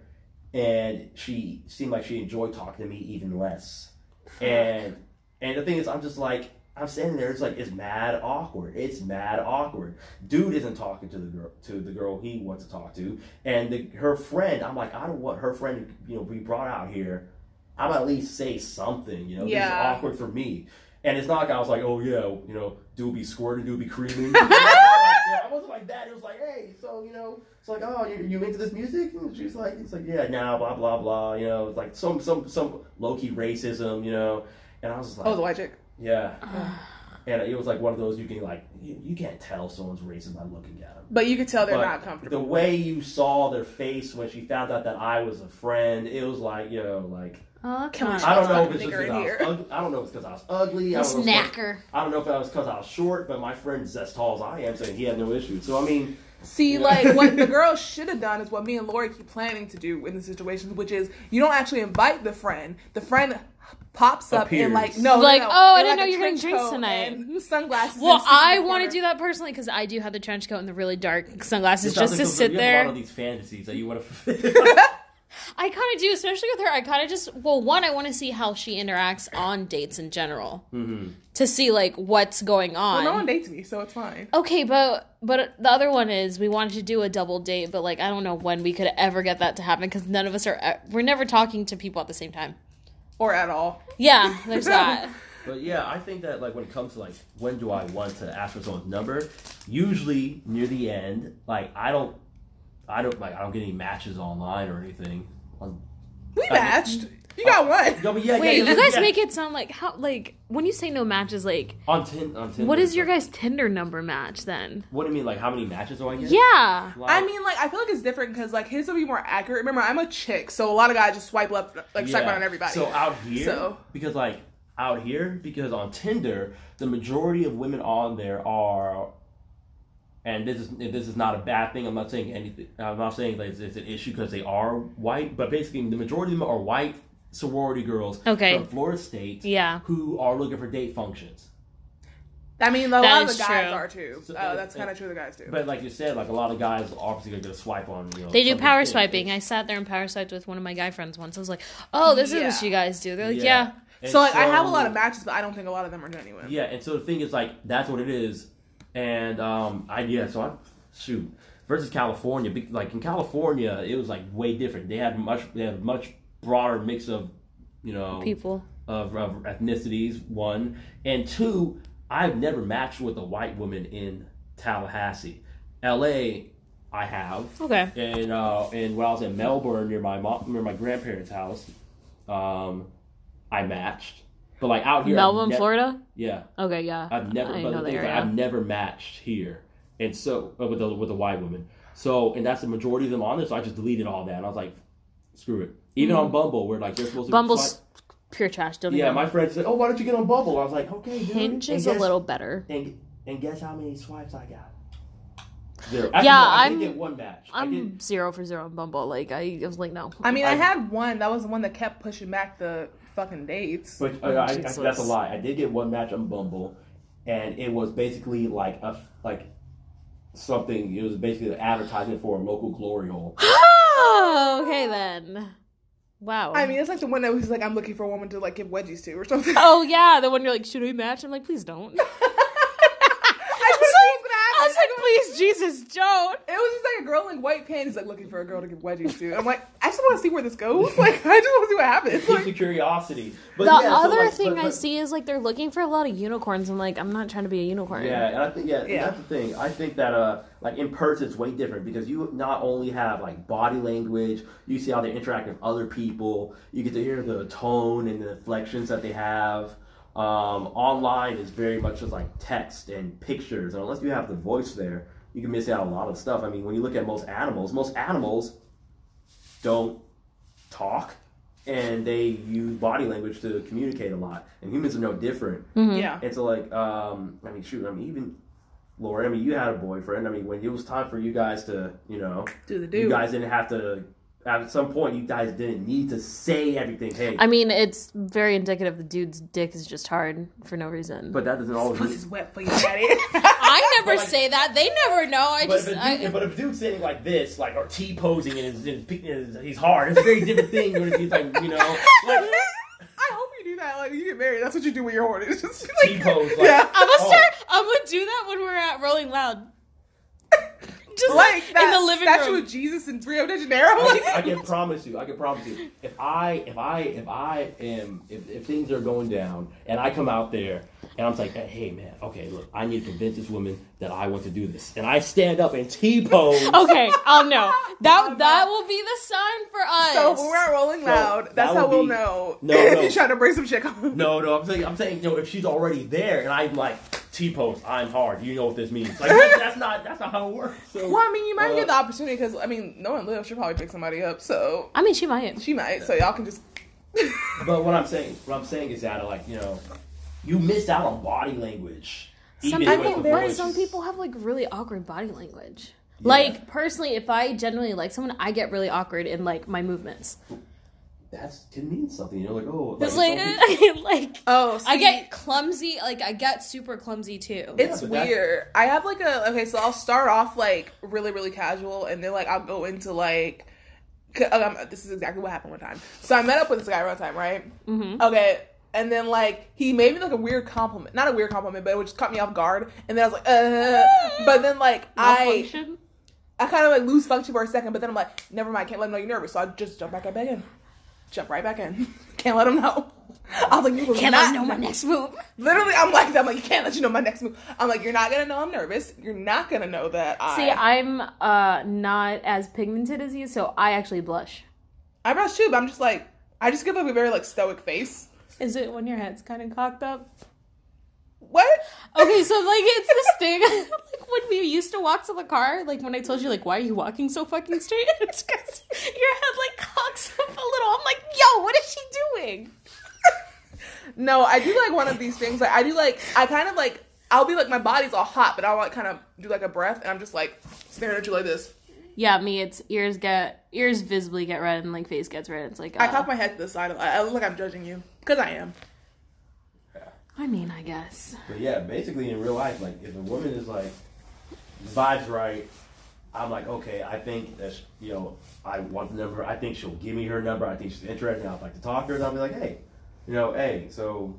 S4: and she seemed like she enjoyed talking to me even less. And and the thing is, I'm just like I'm standing there. It's like it's mad awkward. It's mad awkward. Dude isn't talking to the girl to the girl he wants to talk to, and the, her friend. I'm like I don't want her friend to you know be brought out here. I'm at least say something. You know, yeah. this is awkward for me. And it's not like I was like, oh yeah, you know, do be squirting, do be creaming. You know, yeah, I wasn't like that. It was like, hey, so you know, it's like, oh, you, you into this music? And she's like, it's like, yeah, now, blah blah blah. You know, it's like some some some low key racism. You know, and I was just like,
S3: oh, the white chick.
S4: Yeah. And it was like one of those you can like you, you can't tell someone's racist by looking at them.
S3: But you could tell they're
S4: But
S3: not comfortable.
S4: The way you saw their face when she found out that I was a friend, it was like, you know, like
S1: Oh,
S3: Come on,
S4: I don't know if
S3: fucking
S4: it's just because I was ugly. I don't know if it's because I was ugly. I don't, know if it's 'cause-
S1: Snacker.
S4: I don't know if that was because I was short, but my friend's as tall as I am, saying he had no issue. So I mean,
S3: See,
S4: Yeah.
S3: like what the girl should have done is what me and Lori keep planning to do in the situations, which is you don't actually invite the friend. The friend pops up
S4: Appears.
S3: and like no, no,
S1: Like,
S3: no,
S1: oh, I didn't know you were getting
S3: trench
S1: drinks tonight.
S3: and Sunglasses.
S1: Well,
S3: and
S1: I want to do that personally because I do have the trench coat and the really dark sunglasses just to
S4: like
S1: sit
S4: you have a lot of these fantasies that you want to fulfill.
S1: I kind of do, especially with her. I kind of just well, one, I want to see how she interacts on dates in general
S4: mm-hmm.
S1: to see like what's going on.
S3: Well,
S1: on.
S3: no one dates me, so it's fine.
S1: Okay, but but the other one is we wanted to do a double date, but like I don't know when we could ever get that to happen because none of us are e, we're never talking to people at the same time.
S3: Or at all.
S1: Yeah, there's that.
S4: But yeah, I think that like when it comes to like when do I want to ask for someone's number, usually near the end, like I don't, I don't like I don't get any matches online or anything. On,
S3: We
S4: I-
S3: matched. You got one.
S4: no, but yeah,
S1: Wait,
S4: yeah,
S1: you guys
S4: yeah.
S1: make it sound like how like when you say no matches, like
S4: on tin on Tinder.
S1: what is your guys' Tinder number match then?
S4: What do you mean? Like how many matches do I get?
S1: Yeah.
S4: Like,
S3: I mean, like, I feel like it's different because, like, his will be more accurate. Remember, I'm a chick, so a lot of guys just swipe left, like, swipe right on everybody.
S4: So out here,
S3: So-
S4: because like out here, because on Tinder, the majority of women on there are, and this is this is not a bad thing. I'm not saying anything. I'm not saying that it's, it's an issue because they are white, but basically the majority of them are white sorority girls
S1: Okay.
S4: from Florida State
S1: Yeah.
S4: who are looking for date functions.
S3: I mean, a lot of the guys
S1: true.
S3: are too.
S4: So,
S3: uh, that's kind of true. The guys do.
S4: But like you said, like a lot of guys obviously are gonna get a swipe on. You know,
S1: They do power
S4: good.
S1: swiping. I sat there and power swiped with one of my guy friends once. I was like, "Oh, this is what you guys do." They're like,
S4: Yeah.
S1: "Yeah,
S3: so, like, I have a lot of matches, but I don't think a lot of them are genuine.
S4: Yeah, and so the thing is, like, that's what it is. And um, I yeah, so I shoot versus California. be- Like in California, it was like way different. They had much, they had much broader mix of, you know,
S1: people."
S4: of, of ethnicities. One and two, I've never matched with a white woman in Tallahassee, L.A. I have,
S1: Okay.
S4: and uh, and when I was in Melbourne near my mom, near my grandparents' house, um, I matched. But like out here,
S1: Melbourne,
S4: ne-
S1: Florida.
S4: Yeah,
S1: Okay, yeah.
S4: I've never,
S1: I
S4: but
S1: know
S4: the thing, like, I've never matched here, and so uh, with the with the white women. So, and that's the majority of them on this. So I just deleted all that, and I was like, screw it. Even on Bumble, where like they're supposed to.
S1: Mm. Bumble's
S4: swipe-
S1: pure trash. Don't
S4: yeah,
S1: even.
S4: my friend said, "Oh, why don't you get on Bumble?" I was like, "Okay, dude."
S1: Hinge
S4: And
S1: is a little better.
S4: And and guess how many swipes I got? Zero. Actually,
S1: Yeah,
S4: no, I
S1: I'm-
S4: did get one match. I
S1: I'm
S4: did,
S1: zero for zero on Bumble. Like I, I was like, no.
S3: I mean, I,
S4: I-
S3: had one. That was the one that kept pushing back the fucking dates.
S4: but uh, I, I, that's a lie. I did get one match on Bumble, and it was basically like a like something. It was basically an advertisement for a local glory hole.
S1: Oh, okay then. Wow.
S3: I mean, it's like the one that was like, I'm looking for a woman to like give wedgies to or something.
S1: oh yeah, the one you're like, should we match? I'm like, please don't.
S3: I was like,
S1: I was like, please, Jesus, don't.
S3: It was just like a a girl in white panties, like looking for a girl to give wedgies to. I'm like, I just want to see where this goes. Like, I just want to see what happens.
S4: Keeps
S3: Like,
S4: your curiosity. But
S1: the
S4: yeah, so,
S1: other
S4: like,
S1: thing
S4: but-
S1: I see is like they're looking for a lot of unicorns. I'm like, I'm not trying to be a unicorn.
S4: Yeah, and I think yeah,
S3: Yeah.
S4: that's the thing. I think that uh, like in person, it's way different because you not only have like body language, you see how they interact with other people. You get to hear the tone and the inflections that they have. Um, online is very much just like text and pictures, and unless you have the voice there, you can miss out a lot of stuff. I mean, when you look at most animals, most animals don't talk, and they use body language to communicate a lot, and humans are no different.
S1: Mhm.
S3: yeah.
S4: And so, like, um, I mean, shoot, I mean, even Laura, I mean, you had a boyfriend. I mean, when it was time for you guys to, you know,
S3: Do the do, you
S4: guys didn't have to. At some point, you guys didn't need to say everything. Hey,
S1: I mean, it's very indicative the dude's dick is just hard for no reason.
S4: but that doesn't always.
S3: Pussy's wet for you, daddy.
S1: I never
S4: like-
S1: say that. They never know. I
S4: But,
S1: just.
S4: but,
S1: I,
S4: dude, but if a dude's sitting like this, like or T posing and is, is, he's hard, it's a very different thing. When he's like, you know, like
S3: I hope you do that. Like, you get married. That's what you do when you're horny. It's just
S4: T pose. Like,
S3: Yeah.
S1: I'm gonna
S4: oh.
S1: start. I'm gonna do that when we're at Rolling Loud. Just
S3: like that
S1: in the living
S3: statue
S1: room.
S3: of Jesus in Rio de Janeiro.
S4: I, I can promise you. I can promise you. If I, if I, if I am, if, if things are going down, and I come out there, and I'm like, hey man, okay, look, I need to convince this woman that I want to do this, and I stand up and T pose.
S1: Okay, I'll know. That that will be the sign for us.
S3: So when we're at Rolling
S4: So,
S3: Loud,
S4: that
S3: that's how
S4: would
S3: we'll
S4: be-
S3: know.
S4: No,
S3: if
S4: no.
S3: he's trying to bring some shit home.
S4: No, no, I'm saying, I'm saying, you know, if she's already there, and I'm like T pose, I'm hard. You know what this means? Like that's not, that's not how it works. So,
S3: Well, I mean, you might
S4: Uh,
S3: get the opportunity because I mean, no one lives. She'll probably pick somebody up, so
S1: I mean, she might.
S3: she might. So y'all can just.
S4: but what I'm saying, what I'm saying is that, like, you know, you missed out on body language.
S1: Some, I
S4: with
S1: mean,
S4: the
S1: but
S4: voice.
S1: some people have like really awkward body language.
S4: Yeah.
S1: Like personally, if I genuinely like someone, I get really awkward in like my movements.
S4: That's can mean something. You're like, oh,
S1: It's
S4: some
S1: like,
S4: people-
S1: like
S3: Oh,
S1: I get clumsy. Like I get super clumsy too.
S3: It's
S4: but that-
S3: weird. I have like a okay, so I'll start off like really really casual, and then like I'll go into like. c- Um, this is exactly what happened one time. So I met up with this guy one time, right?
S1: Mhm.
S3: Okay, and then like he made me like a weird compliment, not a weird compliment, but it just caught me off guard. And then I was like, uh, but then like I, I kind of like lose function for a second, but then I'm like, never mind, can't let him know you're nervous, so I just jump back, back in, jump right back in, can't let him know. I was like, you
S1: Can't let know my next move.
S3: Literally, I'm like, I'm like, you can't let you know my next move. I'm like, you're not gonna know I'm nervous. You're not gonna know that I.
S1: See, I'm uh not as pigmented as you, so I actually blush.
S3: I brush too, but I'm just like, I just give like a very like stoic face.
S1: Is it when your head's kind of cocked up?
S3: What?
S1: Okay, so like it's this thing like when we used to walk to the car, like when I told you like why are you walking so fucking straight? It's because your head like cocks up a little. I'm like, yo, what is she doing?
S3: No, I do like one of these things. Like I do like, I kind of like, I'll be like, my body's all hot, but I'll like kind of do like a breath, and I'm just like staring at you like this.
S1: Yeah, me, it's ears get ears visibly get red and like face gets red. It's like uh,
S3: I cock my head to the side. Of, I, I look like I'm judging you because I am.
S1: I mean, I guess.
S4: But yeah, basically in real life, like if a woman is like vibes right, I'm like, okay, I think that sh- you know, I want the number. I think she'll give me her number. I think she's interested. I'd like to talk to her. And I'll be like, hey, you know, hey, so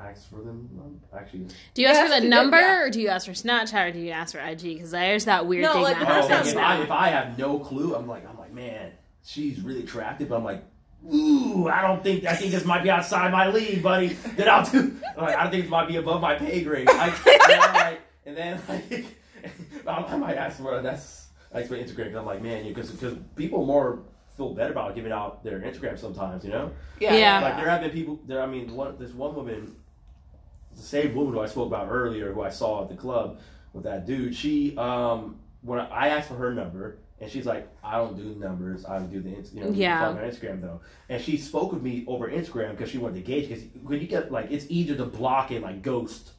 S4: I asked for them. um, Actually,
S1: Do you ask
S3: Yeah,
S1: for the
S3: good,
S1: number,
S3: yeah.
S1: or do you ask for Snapchat, or do you ask for IG? Because there's that weird
S3: No,
S1: thing
S3: like,
S1: that
S4: oh,
S1: happens
S4: if, I, if I have no clue, I'm like, I'm like, man, she's really attractive. But I'm like, ooh, I don't think I think this might be outside my league, buddy. Then I'll do. I'm like, I don't think this might be above my pay grade. I, and then, I'm like, and then like, I, I might ask for that's I for Instagram because I'm like, man, because because people more feel better about giving out their Instagram sometimes, you know.
S3: Yeah.
S1: Yeah.
S4: Like there have been people. There, I mean, one this one woman, the same woman who I spoke about earlier, who I saw at the club with that dude. She, um, when I, asked for her number, and she's like, "I don't do numbers. I do the you know
S1: Yeah.
S4: on Instagram though." And she spoke with me over Instagram because she wanted to gauge. Because when you get like, it's easier to block and like ghost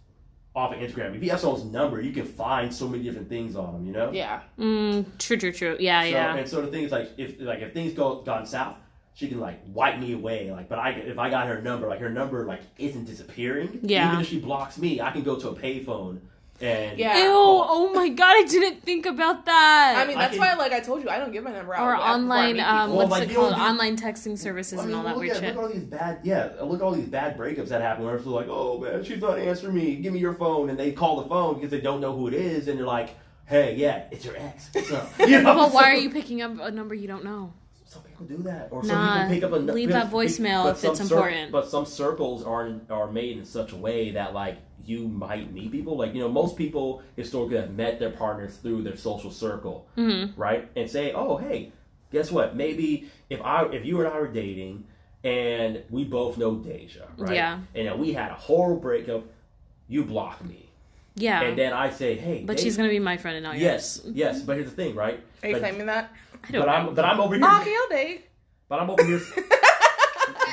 S4: off of Instagram. If you have someone's number, you can find so many different things on them. You know.
S3: Yeah.
S1: Mm, true, true, true. Yeah,
S4: So,
S1: yeah.
S4: And so the thing is, like, if like if things go gone south, she can like wipe me away. Like, but I if I got her number, like her number like isn't disappearing.
S1: Yeah.
S4: Even if she blocks me, I can go to a payphone and
S3: Yeah.
S1: Ew! Oh my god, I didn't think about that.
S3: I mean,
S4: I
S3: that's
S4: can-
S3: why, like I told you, I don't give my number out.
S1: or online, um,
S3: people.
S4: Well,
S1: what's
S4: like,
S1: it called?
S4: do-
S1: Online texting services
S4: I
S1: and
S4: mean,
S1: all that
S4: look
S1: weird
S4: at,
S1: shit.
S4: Look at all these bad, yeah. Look at all these bad breakups that happen. Where it's like, oh man, she's not answering me. Give me your phone, and they call the phone because they don't know who it is, and they're like, hey, yeah, it's your ex. What's up? You know,
S1: Well, why
S4: so-
S1: are you picking up a number you don't know?
S4: Some people do that, or
S1: Nah,
S4: some people pick up a
S1: leave that voicemail if it's
S4: cir-
S1: important.
S4: but some circles are are made in such a way that like you might meet people. Like you know, most people historically have met their partners through their social circle,
S1: Mm-hmm.
S4: right? And say, oh, hey, guess what? Maybe if I if you and I were dating and we both know Deja, right?
S1: Yeah.
S4: And we had a horrible breakup, you block me,
S1: Yeah.
S4: and then I say, hey,
S1: but
S4: Deja-
S1: she's gonna be my friend and not
S4: Yes,
S1: yours.
S4: yes, but here's the thing, right?
S3: Are you
S4: but,
S3: claiming that?
S1: I don't
S4: but
S1: know.
S4: I'm but I'm over here.
S3: Okay, I'll date.
S4: But I'm over here.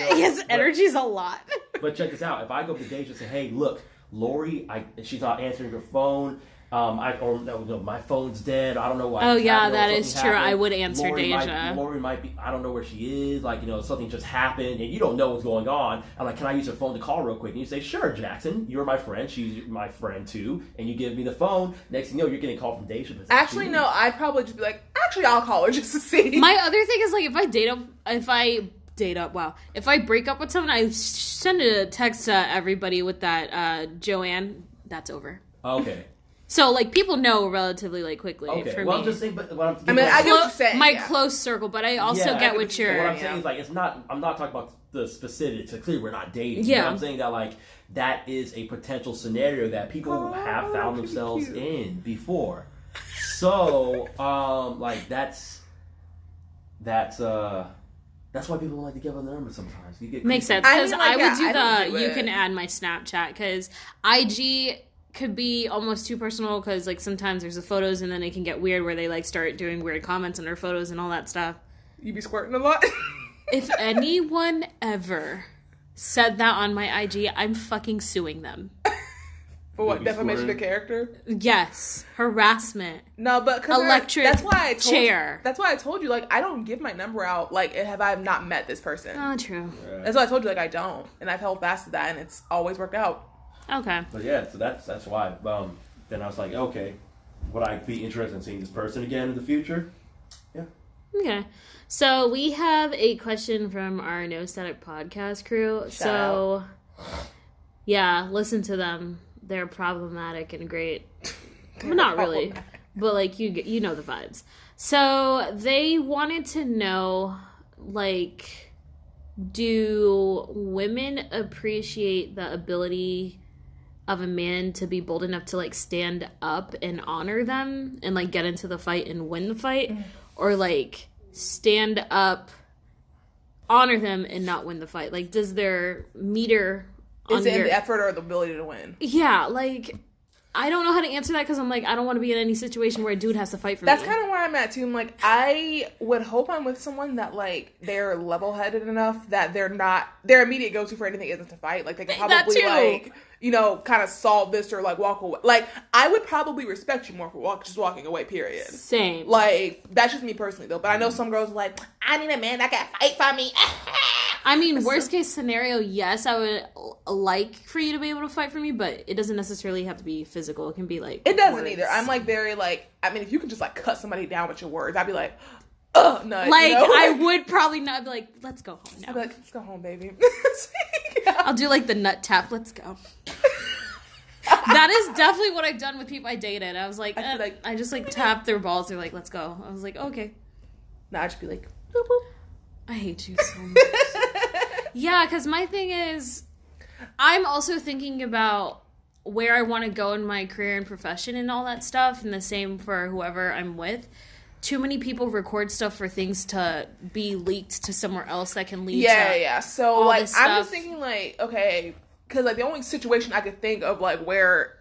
S4: No,
S1: His
S4: but-
S1: energy's a lot.
S4: But check this out. If I go to Deja and say, "Hey, look, Lori, I she's not answering her phone. Um, I or no, no, my phone's dead. I don't know why.
S1: Oh, yeah, that is
S4: something
S1: true. I would answer
S4: Lori
S1: Deja.
S4: Might, Lori might be. I don't know where she is. Like you know, something just happened, and you don't know what's going on. I'm like, can I use her phone to call real quick? And you say, sure, Jackson. You're my friend. She's my friend too. And you give me the phone. Next thing you know, you're getting a call from Deja. but
S3: Actually,
S4: you.
S3: no. I'd probably just be like, actually, I'll call her just to see.
S1: My other thing is like if I date up, if I date up, wow, if I break up with someone, I send a text to everybody with that uh, Joanne. That's over.
S4: Okay.
S1: So like people know relatively like quickly
S4: Okay.
S1: for
S4: well,
S1: me.
S4: I'm just saying. But what I'm,
S3: I mean, I get what you're saying.
S1: my
S3: yeah.
S1: close circle, but I also
S4: Yeah,
S1: get
S3: get
S1: what
S3: what you're
S1: you're.
S4: What I'm
S3: Yeah.
S4: saying is like it's not. I'm not talking about the specifics. So clearly, we're not dating.
S1: Yeah.
S4: But I'm saying that like that is a potential scenario that people
S3: Oh,
S4: have found themselves
S3: cute.
S4: in before. So, um, like that's that's uh that's why people like to give up their number sometimes. You get
S1: Makes
S4: creepy.
S1: sense
S3: I
S1: because
S3: mean,
S1: I,
S3: like,
S1: would
S3: yeah,
S1: do
S3: I
S1: the
S3: don't
S1: you can add my Snapchat because IG could be almost too personal because like sometimes there's the photos and then it can get weird where they like start doing weird comments on their photos and all that stuff.
S3: You be squirting a lot.
S1: If anyone ever said that on my IG, I'm fucking suing them.
S3: For what
S4: be
S3: defamation of character?
S1: Yes, harassment.
S3: No, but there-
S1: Electric
S3: That's why I told
S1: chair.
S3: That's why I told you like I don't give my number out. Like have I not met this person?
S1: Oh, true.
S3: That's why I told you like I don't, and I've held fast to that, and it's always worked out.
S1: Okay.
S4: But yeah, so that's that's why. Um, then I was like, okay, would I be interested in seeing this person again in the future? Yeah.
S1: Okay. So we have a question from our No Static podcast crew. so yeah, listen to them. They're problematic and great. Well, not really, but like you you know the vibes. So they wanted to know like do women appreciate the ability of a man to be bold enough to like stand up and honor them and like get into the fight and win the fight mm. or like stand up honor them and not win the fight like does their meter on
S3: Is it
S1: your
S3: the effort or the ability to win?
S1: yeah like i don't know how to answer that because i'm like i don't want to be in any situation where a dude has to fight for
S3: That's
S1: me
S3: kind of where I'm at too. I'm like, I would hope I'm with someone that like they're level headed enough that they're not their immediate go to for anything isn't to fight. Like they can
S1: That
S3: probably
S1: too.
S3: like you know kind of solve this or like walk away. Like I would probably respect you more for walk just walking away. Period.
S1: same
S3: Like that's just me personally though. But I know some girls are like I need a man that can fight for me.
S1: I mean, worst case scenario, yes, I would like for you to be able to fight for me, but it doesn't necessarily have to be physical. It can be like
S3: It doesn't
S1: words.
S3: either. I'm like very like I mean if you can just like cut somebody down with your words, I'd be like, oh no.
S1: like? I would probably not be like, let's go home
S3: I'd be like, let's go home, baby.
S1: I'll do like the nut tap. Let's go. that is definitely what I've done with people I dated. I was like,
S3: I
S1: eh,
S3: like-
S1: I just like tap their balls. They're like, let's go. I was like, okay.
S3: Now I'd just be like, boop, boop.
S1: I hate you so much. yeah, because my thing is, I'm also thinking about where I want to go in my career and profession and all that stuff, and the same for whoever I'm with. Too many people record stuff for things to be leaked to somewhere else that can lead
S3: yeah,
S1: to.
S3: yeah. So like, I'm just thinking like, okay, because like the only situation I could think of like where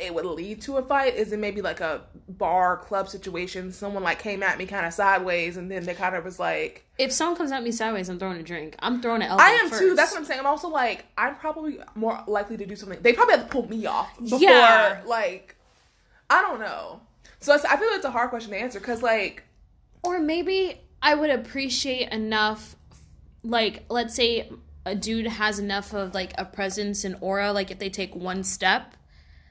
S3: it would lead to a fight is in maybe like a bar club situation. Someone like came at me kind of sideways, and then they kind of was like,
S1: If someone comes at me sideways, I'm throwing a drink. I'm throwing an elbow.
S3: I am too. That's what I'm saying. I'm also like, I'm probably more likely to do something. They probably have to pull me off before,
S1: Yeah.
S3: like, I don't know. So I feel like it's a hard question to answer because like,
S1: Or maybe I would appreciate enough, like, let's say a dude has enough of like a presence and aura, like if they take one step,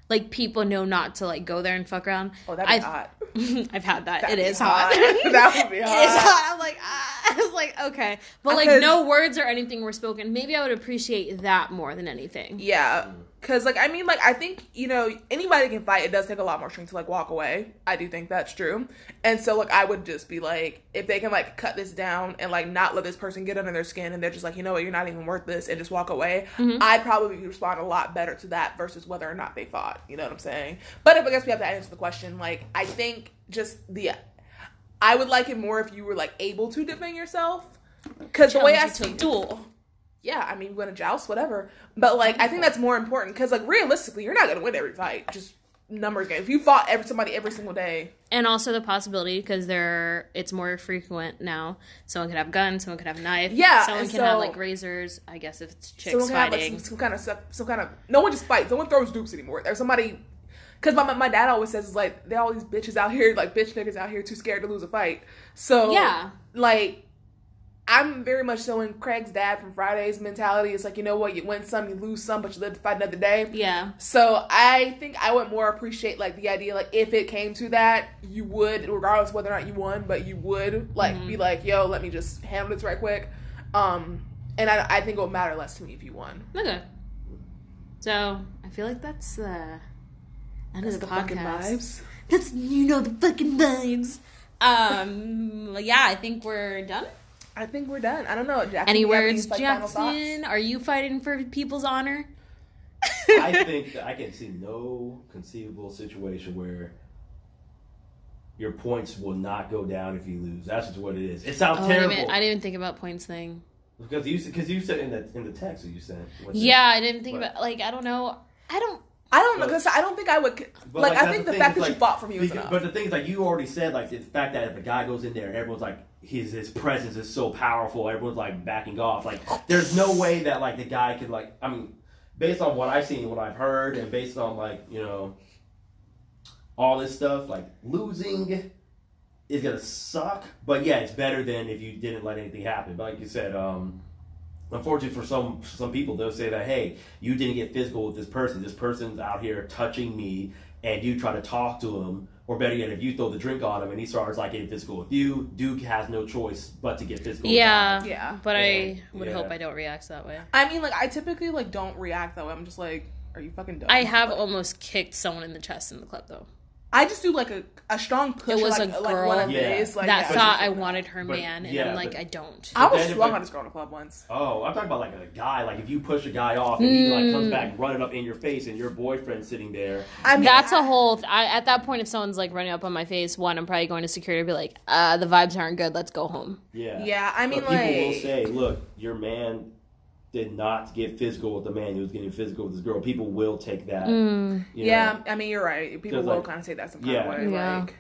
S1: like people know not to like go there and fuck around.
S3: oh, that'd be
S1: I've,
S3: hot.
S1: I've had that.
S3: That'd
S1: it is hot.
S3: that would be hot.
S1: is hot. I'm like, ah. I was like, okay, but like no words or anything were spoken. Maybe I would appreciate that more than anything.
S3: Yeah, Cause like I mean like I think you know anybody can fight. It does take a lot more strength to like walk away. I do think that's true. And so like I would just be like, if they can like cut this down and like not let this person get under their skin, and they're just like, you know what, you're not even worth this, and just walk away. Mm-hmm. I'd probably respond a lot better to that versus whether or not they fought. You know what I'm saying? But if I guess we have to answer the question, like I think just the, I would like it more if you were like able to defend yourself. Cause the way I see
S1: duel.
S3: Yeah, I mean, we're gonna joust, whatever. But like, I think that's more important because, like, realistically, you're not gonna win every fight. Just numbers game. If you fought every somebody every single day,
S1: And also the possibility because there it's more frequent now. Someone could have guns, someone could have knife.
S3: Yeah,
S1: someone can have like razors. I guess if it's chicks
S3: someone can have like,
S1: fighting.
S3: some, some kind of stuff, some kind of. No one just fights. No one throws dukes anymore. There's somebody. Because my, my dad always says like there are all these bitches out here like bitch niggas out here too scared to lose a fight. So
S1: Yeah.
S3: like I'm very much showing Craig's dad from Friday's mentality. It's like you know what, you win some, you lose some, but you live to fight another day.
S1: yeah.
S3: So I think I would more appreciate like the idea like if it came to that, you would regardless whether or not you won, but you would like
S1: Mm-hmm.
S3: be like, yo, let me just handle this right quick. Um, and I, I think it would matter less to me if you won.
S1: Okay. So I feel like that's the end of the,
S3: fucking
S1: podcast. That's you know the fucking vibes. Um. Yeah, I think we're done.
S3: I think we're done. I don't know. Jackson,
S1: Any
S3: do you
S1: words,
S3: like.
S1: Jackson? Are you fighting for people's honor?
S4: I think that I can see no conceivable situation where your points will not go down if you lose. That's just what it is. It sounds
S1: Oh, wait a
S4: terrible
S1: minute. I didn't even think about points thing.
S4: because you because you said in the in the text that you sent. what's it?
S1: Yeah, I didn't think
S4: But-
S1: about like I don't know. I don't.
S3: I don't know because I don't think I would.
S4: But,
S3: like, I think the,
S4: thing,
S3: fact
S4: it's
S3: that you
S4: like-
S3: fought for me was
S4: because-
S3: enough.
S4: But the thing is, like you already said, like the fact that if a guy goes in there, everyone's like his his presence is so powerful. Everyone's like backing off. Like there's no way that like the guy could like. I mean, based on what I've seen, what I've heard, and based on like you know all this stuff, like losing is gonna suck. But yeah, it's better than if you didn't let anything happen. But like you said, um. Unfortunately for some some people, they'll say that hey, you didn't get physical with this person. This person's out here touching me, and you try to talk to him, or better yet, if you throw the drink on him and he starts like getting physical with you, Duke has no choice but to get physical. with
S1: Yeah.
S3: yeah.
S1: But
S4: Yeah,
S1: I would
S4: yeah.
S1: hope I don't react that way.
S3: I mean, like I typically like don't react that way. I'm just like, are you fucking dumb?
S1: I have
S3: Like,
S1: almost kicked someone in the chest in the club though.
S3: I just do like a, a strong push.
S1: It was
S3: like,
S1: a
S3: like
S1: girl
S3: one of
S4: Yeah.
S3: these. Like,
S1: that
S3: yeah.
S1: thought I wanted her
S4: but-
S1: man, and
S4: yeah,
S1: I'm like,
S4: but-
S1: I don't.
S3: I was
S4: then if
S3: swung
S4: I-
S3: on this girl in a club once.
S4: Oh, I'm talking about like a guy. Like if you push a guy off and he like comes
S1: Mm.
S4: back running up in your face, and your boyfriend's sitting there.
S3: I mean,
S1: That's
S3: I-
S1: a whole. Th- I, at that point, if someone's like running up on my face, one, I'm probably going to security and be like, uh, the vibes aren't good. Let's go home.
S4: Yeah.
S3: Yeah, I mean,
S4: but people will say, look, your man did not get physical with the man. He was getting physical with this girl. People will take that.
S1: Mm.
S3: yeah,
S4: know?
S3: I mean, you're right. People will
S4: like-
S3: kind of say that some kind
S4: Yeah.
S3: of way.
S1: Yeah.
S3: Like,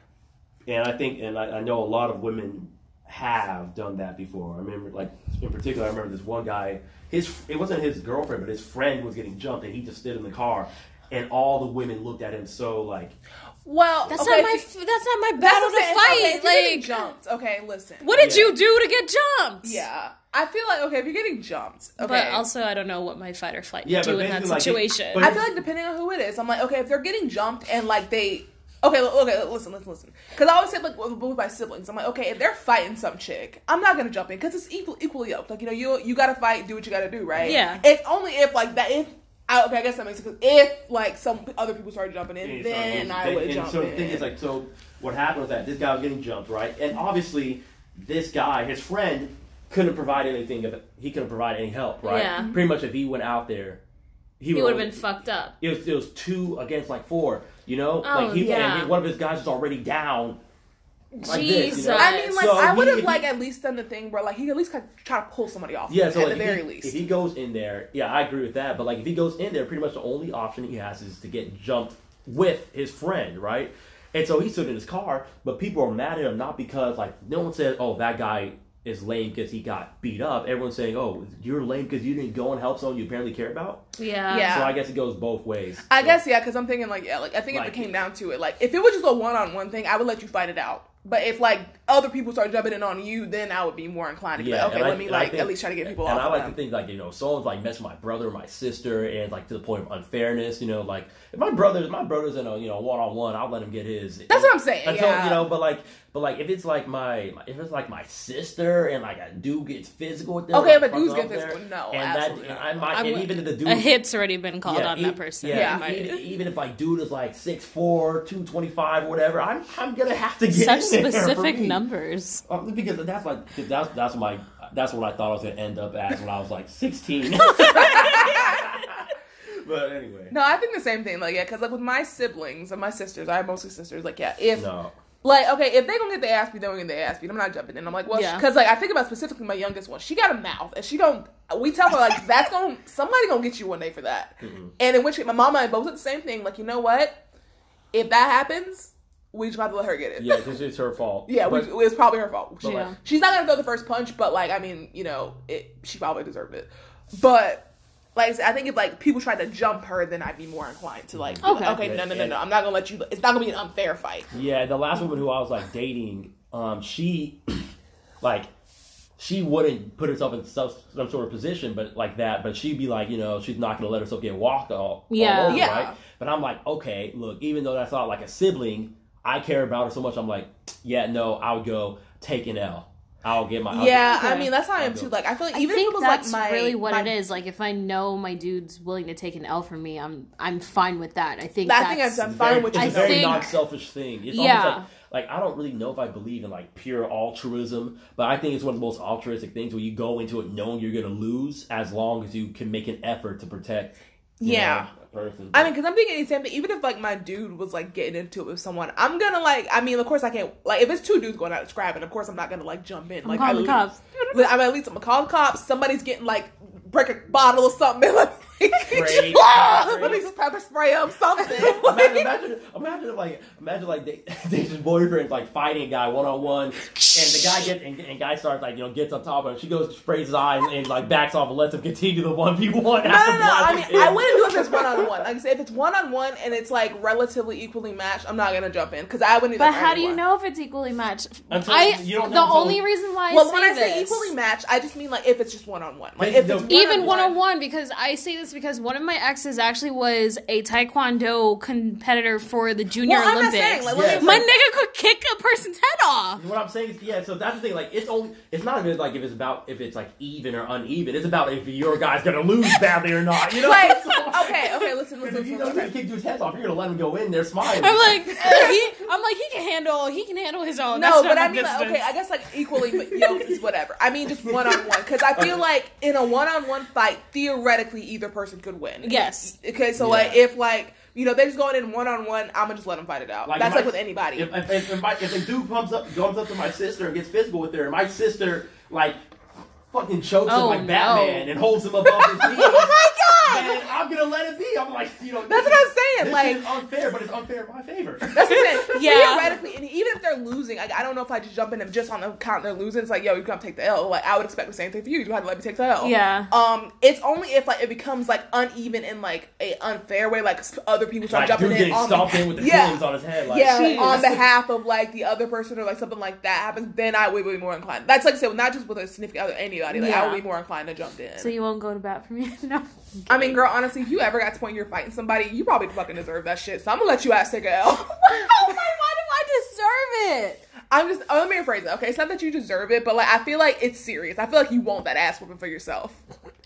S4: and I think, and I, I know a lot of women have done that before. I remember, like in particular, I remember this one guy. His it wasn't his girlfriend, but his friend was getting jumped, and he just stood in the car, and all the women looked at him so like,
S3: well,
S1: That's
S3: okay,
S1: not my.
S3: if
S1: f-
S3: you-
S1: That's not my battle to fight.
S3: Okay, if
S1: like,
S3: jumped. Okay, listen.
S1: what did
S4: Yeah.
S1: you do to get jumped?
S3: Yeah, I feel like okay if you're getting jumped. Okay,
S1: But also, I don't know what my fight or flight
S4: Yeah,
S1: would do in that
S4: basically, like, it-
S1: situation.
S4: but-
S3: I feel like depending on who it is, I'm like, okay, if they're getting jumped and like they, okay, okay, listen, listen, listen, because I always say like with, with my siblings, I'm like, okay, if they're fighting some chick, I'm not gonna jump in because it's equal, equally yoked. Like you know, you you gotta fight, do what you gotta do, right?
S1: Yeah.
S3: It's only if like that if. I, okay, I guess that makes sense. If like some other people started jumping in,
S4: And
S3: then
S4: so-
S3: I
S4: and-
S3: would
S4: and
S3: jump
S4: so
S3: in.
S4: the thing is like so what happened was that this guy was getting jumped right and obviously this guy his friend couldn't provide anything of he couldn't provide any help right
S1: Yeah. Mm-hmm.
S4: pretty much if he went out there
S1: he would have been fucked up.
S4: it was, it was two against like four you know
S1: Oh,
S4: like he
S1: yeah.
S4: and one of his guys was already down like
S1: Jesus.
S4: this, you know?
S3: I mean, like
S4: So
S3: I would have
S4: he-
S3: like at least done the thing where like he at least like, try to pull somebody off.
S4: yeah, so
S3: at
S4: like,
S3: the
S4: if
S3: very
S4: he,
S3: least.
S4: if he goes in there, yeah, I agree with that. But like, if he goes in there, pretty much the only option he has is to get jumped with his friend, right? And so he stood in his car, but people are mad at him not because like no one said, "Oh, that guy is lame because he got beat up." Everyone's saying, "Oh, you're lame because you didn't go and help someone you apparently care about."
S1: Yeah.
S3: Yeah.
S4: So I guess it goes both ways.
S3: I
S4: So-
S3: guess yeah, because I'm thinking like yeah, like I think if it came down to it, like if it was just a one on one thing, I would let you fight it out. But if like other people start jumping in on you, then I would be more inclined to be
S4: Yeah,
S3: like, okay,
S4: and I-
S3: let me like
S4: think-
S3: at least try to get people off.
S4: and
S3: off.
S4: I like
S3: them.
S4: to think like you know someone's like messing with my brother or my sister and like to the point of unfairness. You know, like if my brother's my brother's in a you know one on one, I'll let him get his.
S3: That's what I'm saying.
S4: Until
S3: yeah.
S4: you know, but like, but like if it's like my if it's like my sister and like a dude gets physical with them.
S3: Okay,
S4: like,
S3: but
S4: fuck
S3: dudes
S4: up
S3: get
S4: there,
S3: physical. No,
S4: and that
S3: absolutely
S4: and
S3: not.
S4: I might
S1: I'm-
S4: and even if the dude
S1: A hit's already been called
S4: yeah,
S1: on
S4: e-
S1: that person.
S4: Yeah,
S1: Might-
S4: even, even if like dude is like 6'4", 225 or whatever, I'm I'm gonna have to get
S1: Such
S4: in
S1: specific
S4: me.
S1: numbers.
S4: Uh, because that's like 'cause that's that's my that's what I thought I was gonna end up as when I was like sixteen. but anyway,
S3: No, I think the same thing. Like, yeah, because like with my siblings and my sisters, I have mostly sisters. Like, yeah, if
S4: no,
S3: like okay, if they gonna get the ass beat, they gonna get the ass beat. I'm not jumping in. I'm like, well,
S1: Yeah.
S3: because like I think about specifically my youngest one. She got a mouth, and she don't. We tell her like that's gonna somebody gonna get you one day for that. Mm-hmm. And in which case, my mama and both said the same thing. Like, you know what? If that happens, we just got to let her get it.
S4: yeah, because it's her fault.
S3: Yeah,
S4: but,
S3: we, it's probably her fault. She-
S1: Yeah.
S3: She's not gonna throw the first punch, but like I mean, you know, it she probably deserved it. But like I think if like people tried to jump her, then I'd be more inclined to like, be like,
S1: Okay.
S3: okay, no, no, no, no, I'm not gonna let you. It's not gonna be an unfair fight.
S4: yeah, the last woman who I was like dating, um, she like she wouldn't put herself in some, some sort of position, but like that. But she'd be like, you know, she's not gonna let herself get walked all,
S1: Yeah.
S4: all over,
S3: Yeah.
S4: right? But I'm like, okay, look, even though that's not like a sibling, I care about her so much. I'm like, yeah, no, I would go take an L. I'll get my
S3: yeah,
S1: Okay.
S3: I mean that's how I am
S4: I'll
S3: too. Like I feel like
S1: I
S3: even if it was
S1: that's
S3: like my
S1: really what
S3: my,
S1: it is. Like if I know my dude's willing to take an L from me, I'm I'm fine with that. I think
S3: I think
S1: that's
S3: I'm
S4: It's
S3: fine
S4: very-
S3: with
S4: it's
S3: you.
S4: a very
S1: think-
S4: non-selfish thing. It's
S1: Yeah.
S4: almost like, like I don't really know if I believe in like pure altruism, but I think it's one of the most altruistic things where you go into it knowing you're going to lose, as long as you can make an effort to protect. you
S3: Yeah.
S4: know, a person.
S3: I mean, because I'm thinking the same thing. Even if like my dude was like getting into it with someone, I'm gonna like. I mean, of course I can't. Like, if it's two dudes going out scrapping, of course I'm not gonna like jump in.
S1: I'm
S3: like,
S1: calling
S3: I
S1: the cops.
S3: I mean, at least I'm gonna call the cops. Somebody's getting like break a bottle or something. Let me,
S4: Spray,
S3: let me pepper spray them something.
S4: imagine,
S3: Like,
S4: imagine, imagine if like, imagine like they, Dave's boyfriend like fighting a guy one on one, and the guy get and, and guy starts like you know gets on top of him. She goes sprays his eye and, and like backs off and lets him continue the one v one.
S3: no, no, no. I mean, I wouldn't do it if it's one on one. Like I said, if it's one on one and it's like relatively equally matched, I'm not gonna jump in because I wouldn't.
S1: But
S3: that for
S1: how do you
S3: anyone.
S1: know if it's equally matched?
S4: Until-
S1: I
S4: you don't
S1: the
S4: know until-
S1: only reason why I
S3: Well,
S1: say
S3: when I say
S1: this-
S3: equally matched, I just mean like if it's just one on one. Like if it's
S1: even one on one because I say this because one of my exes actually was a taekwondo competitor for the junior
S3: Well, I'm not
S1: Olympics.
S3: saying, like,
S4: let me-
S1: my nigga could kick a person's head off.
S4: What I'm saying is, yeah. So that's the thing. Like, it's only. It's not even like if it's about if it's like even or uneven. It's about if your guy's gonna lose badly or not. You know.
S3: Like,
S4: So-
S3: okay, okay, listen, listen,
S4: if you
S3: listen.
S4: know you're gonna kick dude's heads off, you're gonna let him go in there smiling.
S1: I'm like, uh, he, I'm like, he can handle, he can handle his own.
S3: No,
S1: That's
S3: but I mean, like, okay, I guess like equally, but yoked is whatever. I mean, just one on one because I feel like in a one on one fight, theoretically, either person could win.
S1: Yes.
S3: Okay, so
S4: Yeah.
S3: like if like you know they're just going in one on one, I'm gonna just let them fight it out.
S4: Like,
S3: That's
S4: if
S3: like with anybody.
S4: If if, if, if, my, if a dude comes up comes up to my sister and gets physical with her, and my sister like fucking chokes him
S1: Oh,
S4: like
S1: no.
S4: Batman and holds him above his knees.
S3: oh my god,
S4: I'm gonna let it be. I'm like, you know,
S3: that's
S4: this
S3: what I'm saying.
S4: This
S3: Like
S4: is unfair, but it's unfair in my favor.
S3: That's what I'm saying.
S1: Yeah.
S3: Theoretically, and even if they're losing, like, I don't know if I just jump in them just on the count they're losing. It's like, yo, you come take the L. Like, I would expect the same thing for you. You had to let me take the L.
S1: Yeah.
S3: Um, it's only if like it becomes like uneven in like a unfair way, like other people start
S4: like,
S3: jumping
S4: dude
S3: in
S4: getting
S3: on
S4: stomped in with the
S3: yeah.
S4: on his head. Like,
S3: yeah,
S1: Jeez.
S3: on behalf of like the other person or like something like that happens, then I would be more inclined. That's like I said, not just with a significant other, anybody. Like I would be more inclined to jump in.
S1: so you won't go to bat for me? no.
S3: I mean, girl, honestly, if you ever got to the point you're fighting somebody, you probably fucking deserve that shit. So I'm gonna let you ass take a L.
S1: why do I deserve it?
S3: I'm just oh, let me rephrase it. Okay, it's not that you deserve it, but like I feel like it's serious. I feel like you want that ass whooping for yourself.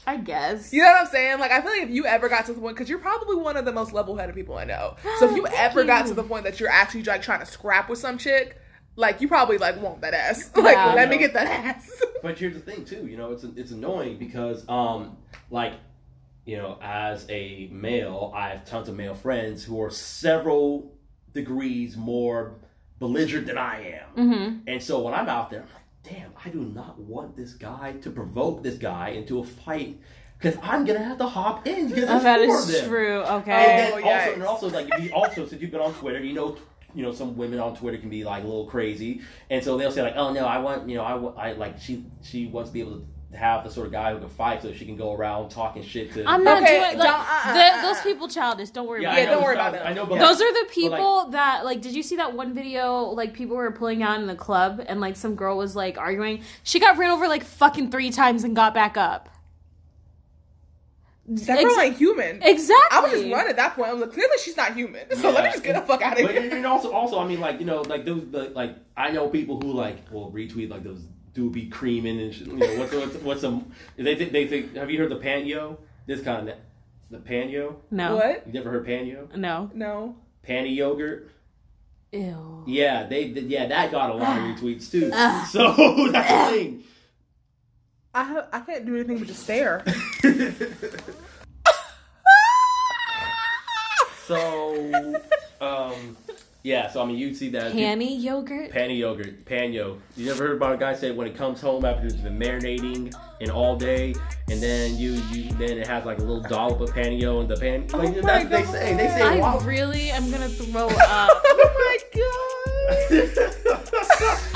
S1: I guess.
S3: You know what I'm saying? Like I feel like if you ever got to the point, because you're probably one of the most level-headed people I know. So if you
S1: Thank
S3: ever got to the point that you're actually like trying to scrap with some chick, like you probably like want that ass. Like
S1: Yeah.
S3: let me get that ass.
S4: But here's the thing too, you know, it's it's annoying because um like you know, as a male, I have tons of male friends who are several degrees more belligerent than I am.
S1: Mm-hmm.
S4: And so when I'm out there, I'm like, damn, I do not want this guy to provoke this guy into a fight because I'm gonna have to hop in because
S1: Oh,
S4: there's
S1: that
S4: four
S1: is
S4: of them.
S1: true.
S4: And
S1: Okay.
S4: then
S3: Oh,
S4: also,
S3: yikes.
S4: and also, like, you also since you've been on Twitter, you know, you know, some women on Twitter can be like a little crazy, and so they'll say like, "Oh no, I want, you know, I, I like she, she wants to be able to have the sort of guy who can fight, so she can go around talking shit to.
S1: I'm not
S3: Okay,
S1: doing like,
S3: uh,
S1: the-
S3: uh,
S1: those
S3: uh.
S1: people childish. Don't worry
S4: yeah,
S1: about
S3: Yeah,
S1: it.
S3: don't worry about
S4: not-
S3: them.
S4: I know, but
S1: Those are the people
S4: like-
S1: that like. Did you see that one video? Like people were pulling out in the club, and like some girl was like arguing. She got ran over like fucking three times and got back up.
S3: That
S1: Ex-
S3: girl ain't human.
S1: Exactly.
S3: I would just run at that point. I was like, clearly she's not human. So let me just get the fuck out of
S4: But
S3: here.
S4: and and also, also, I mean, like you know, like those, the, like I know people who like will retweet like those doobie creaming and shit, you know what's what's what's some they think they think. Have you heard the panyo? This kind of the panyo.
S1: No.
S3: What?
S4: You never heard panyo?
S1: No.
S3: No.
S4: Panty yogurt.
S1: Ew.
S4: Yeah, they yeah that got a lot of retweets too. So that's the thing.
S3: I have, I can't do anything but just stare.
S4: so um yeah, so I mean you'd see that
S1: Panny yogurt.
S4: Panny yogurt, panyo. You never heard about a guy say when it comes home after it's been marinating and all day, and then you you then it has like a little dollop of panio in the pan. Oh like,
S3: Oh
S4: that's
S3: my
S4: what they say. They say
S1: I
S4: wow.
S1: really am gonna throw up.
S3: oh my god.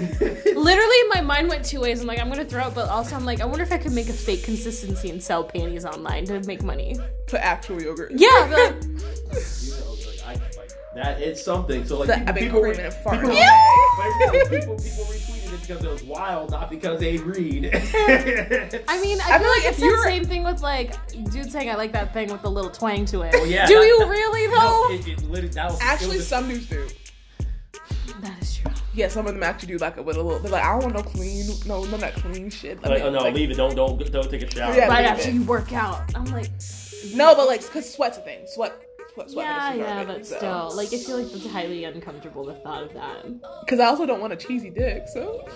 S3: I'm sick.
S1: Literally, my mind went two ways. I'm like, I'm gonna throw up, but also I'm like, I wonder if I could make a fake consistency and sell panties online to make money.
S3: Put actual yogurt.
S1: Yeah, but like,
S4: I- like, that it's something. So like
S3: The
S4: people,
S3: I've been
S4: people,
S3: creaming and farting.
S4: people, but yeah, people, people retweeted it because it was wild, not because they read.
S1: I mean, I,
S3: I
S1: feel
S3: feel
S1: like
S3: like
S1: it's the same thing with like dude saying I like that thing with the little twang to it.
S4: Oh, yeah,
S1: Do
S4: that-
S1: you
S4: that-
S1: really
S4: No,
S1: though?
S4: it, it that was, it
S3: Actually,
S4: was a-
S3: some dudes do.
S1: that is true.
S3: Yeah, some of them actually do like it with a little. They're like, I don't want no clean, no, none of that clean shit. Let
S4: like,
S3: me-
S4: oh no,
S3: like-
S4: leave it. Don't don't don't take a shower.
S3: Yeah,
S1: Right after
S3: it.
S1: you work out, I'm like,
S3: No, but like, cause sweat's a thing. Sweat, sweat, sweat.
S1: yeah,
S3: makes you
S1: yeah,
S3: nervous,
S1: but
S3: so.
S1: still, like, I feel like that's highly uncomfortable. The thought of that.
S3: Cause I also don't want a cheesy dick. So.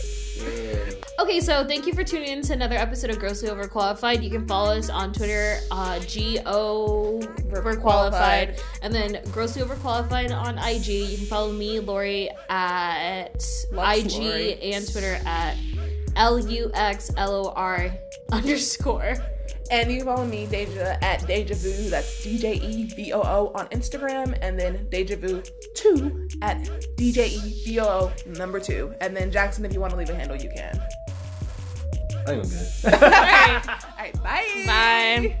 S1: Okay, so thank you for tuning in to another episode of Grossly Overqualified. You can follow us on Twitter, uh, G O Overqualified, and then Grossly Overqualified on IG. You can follow me, Lori, at
S3: Lux
S1: IG
S3: Lori.
S1: and Twitter at L U X L O R underscore.
S3: And you can follow me, Deja, at Deja Vu. That's D J E V O O on Instagram. And then Deja Vu 2 at D J E V O O number 2. And then Jackson, if you want to leave a handle, you can.
S4: I think I'm good.
S1: All right,
S3: All right, bye.
S1: bye.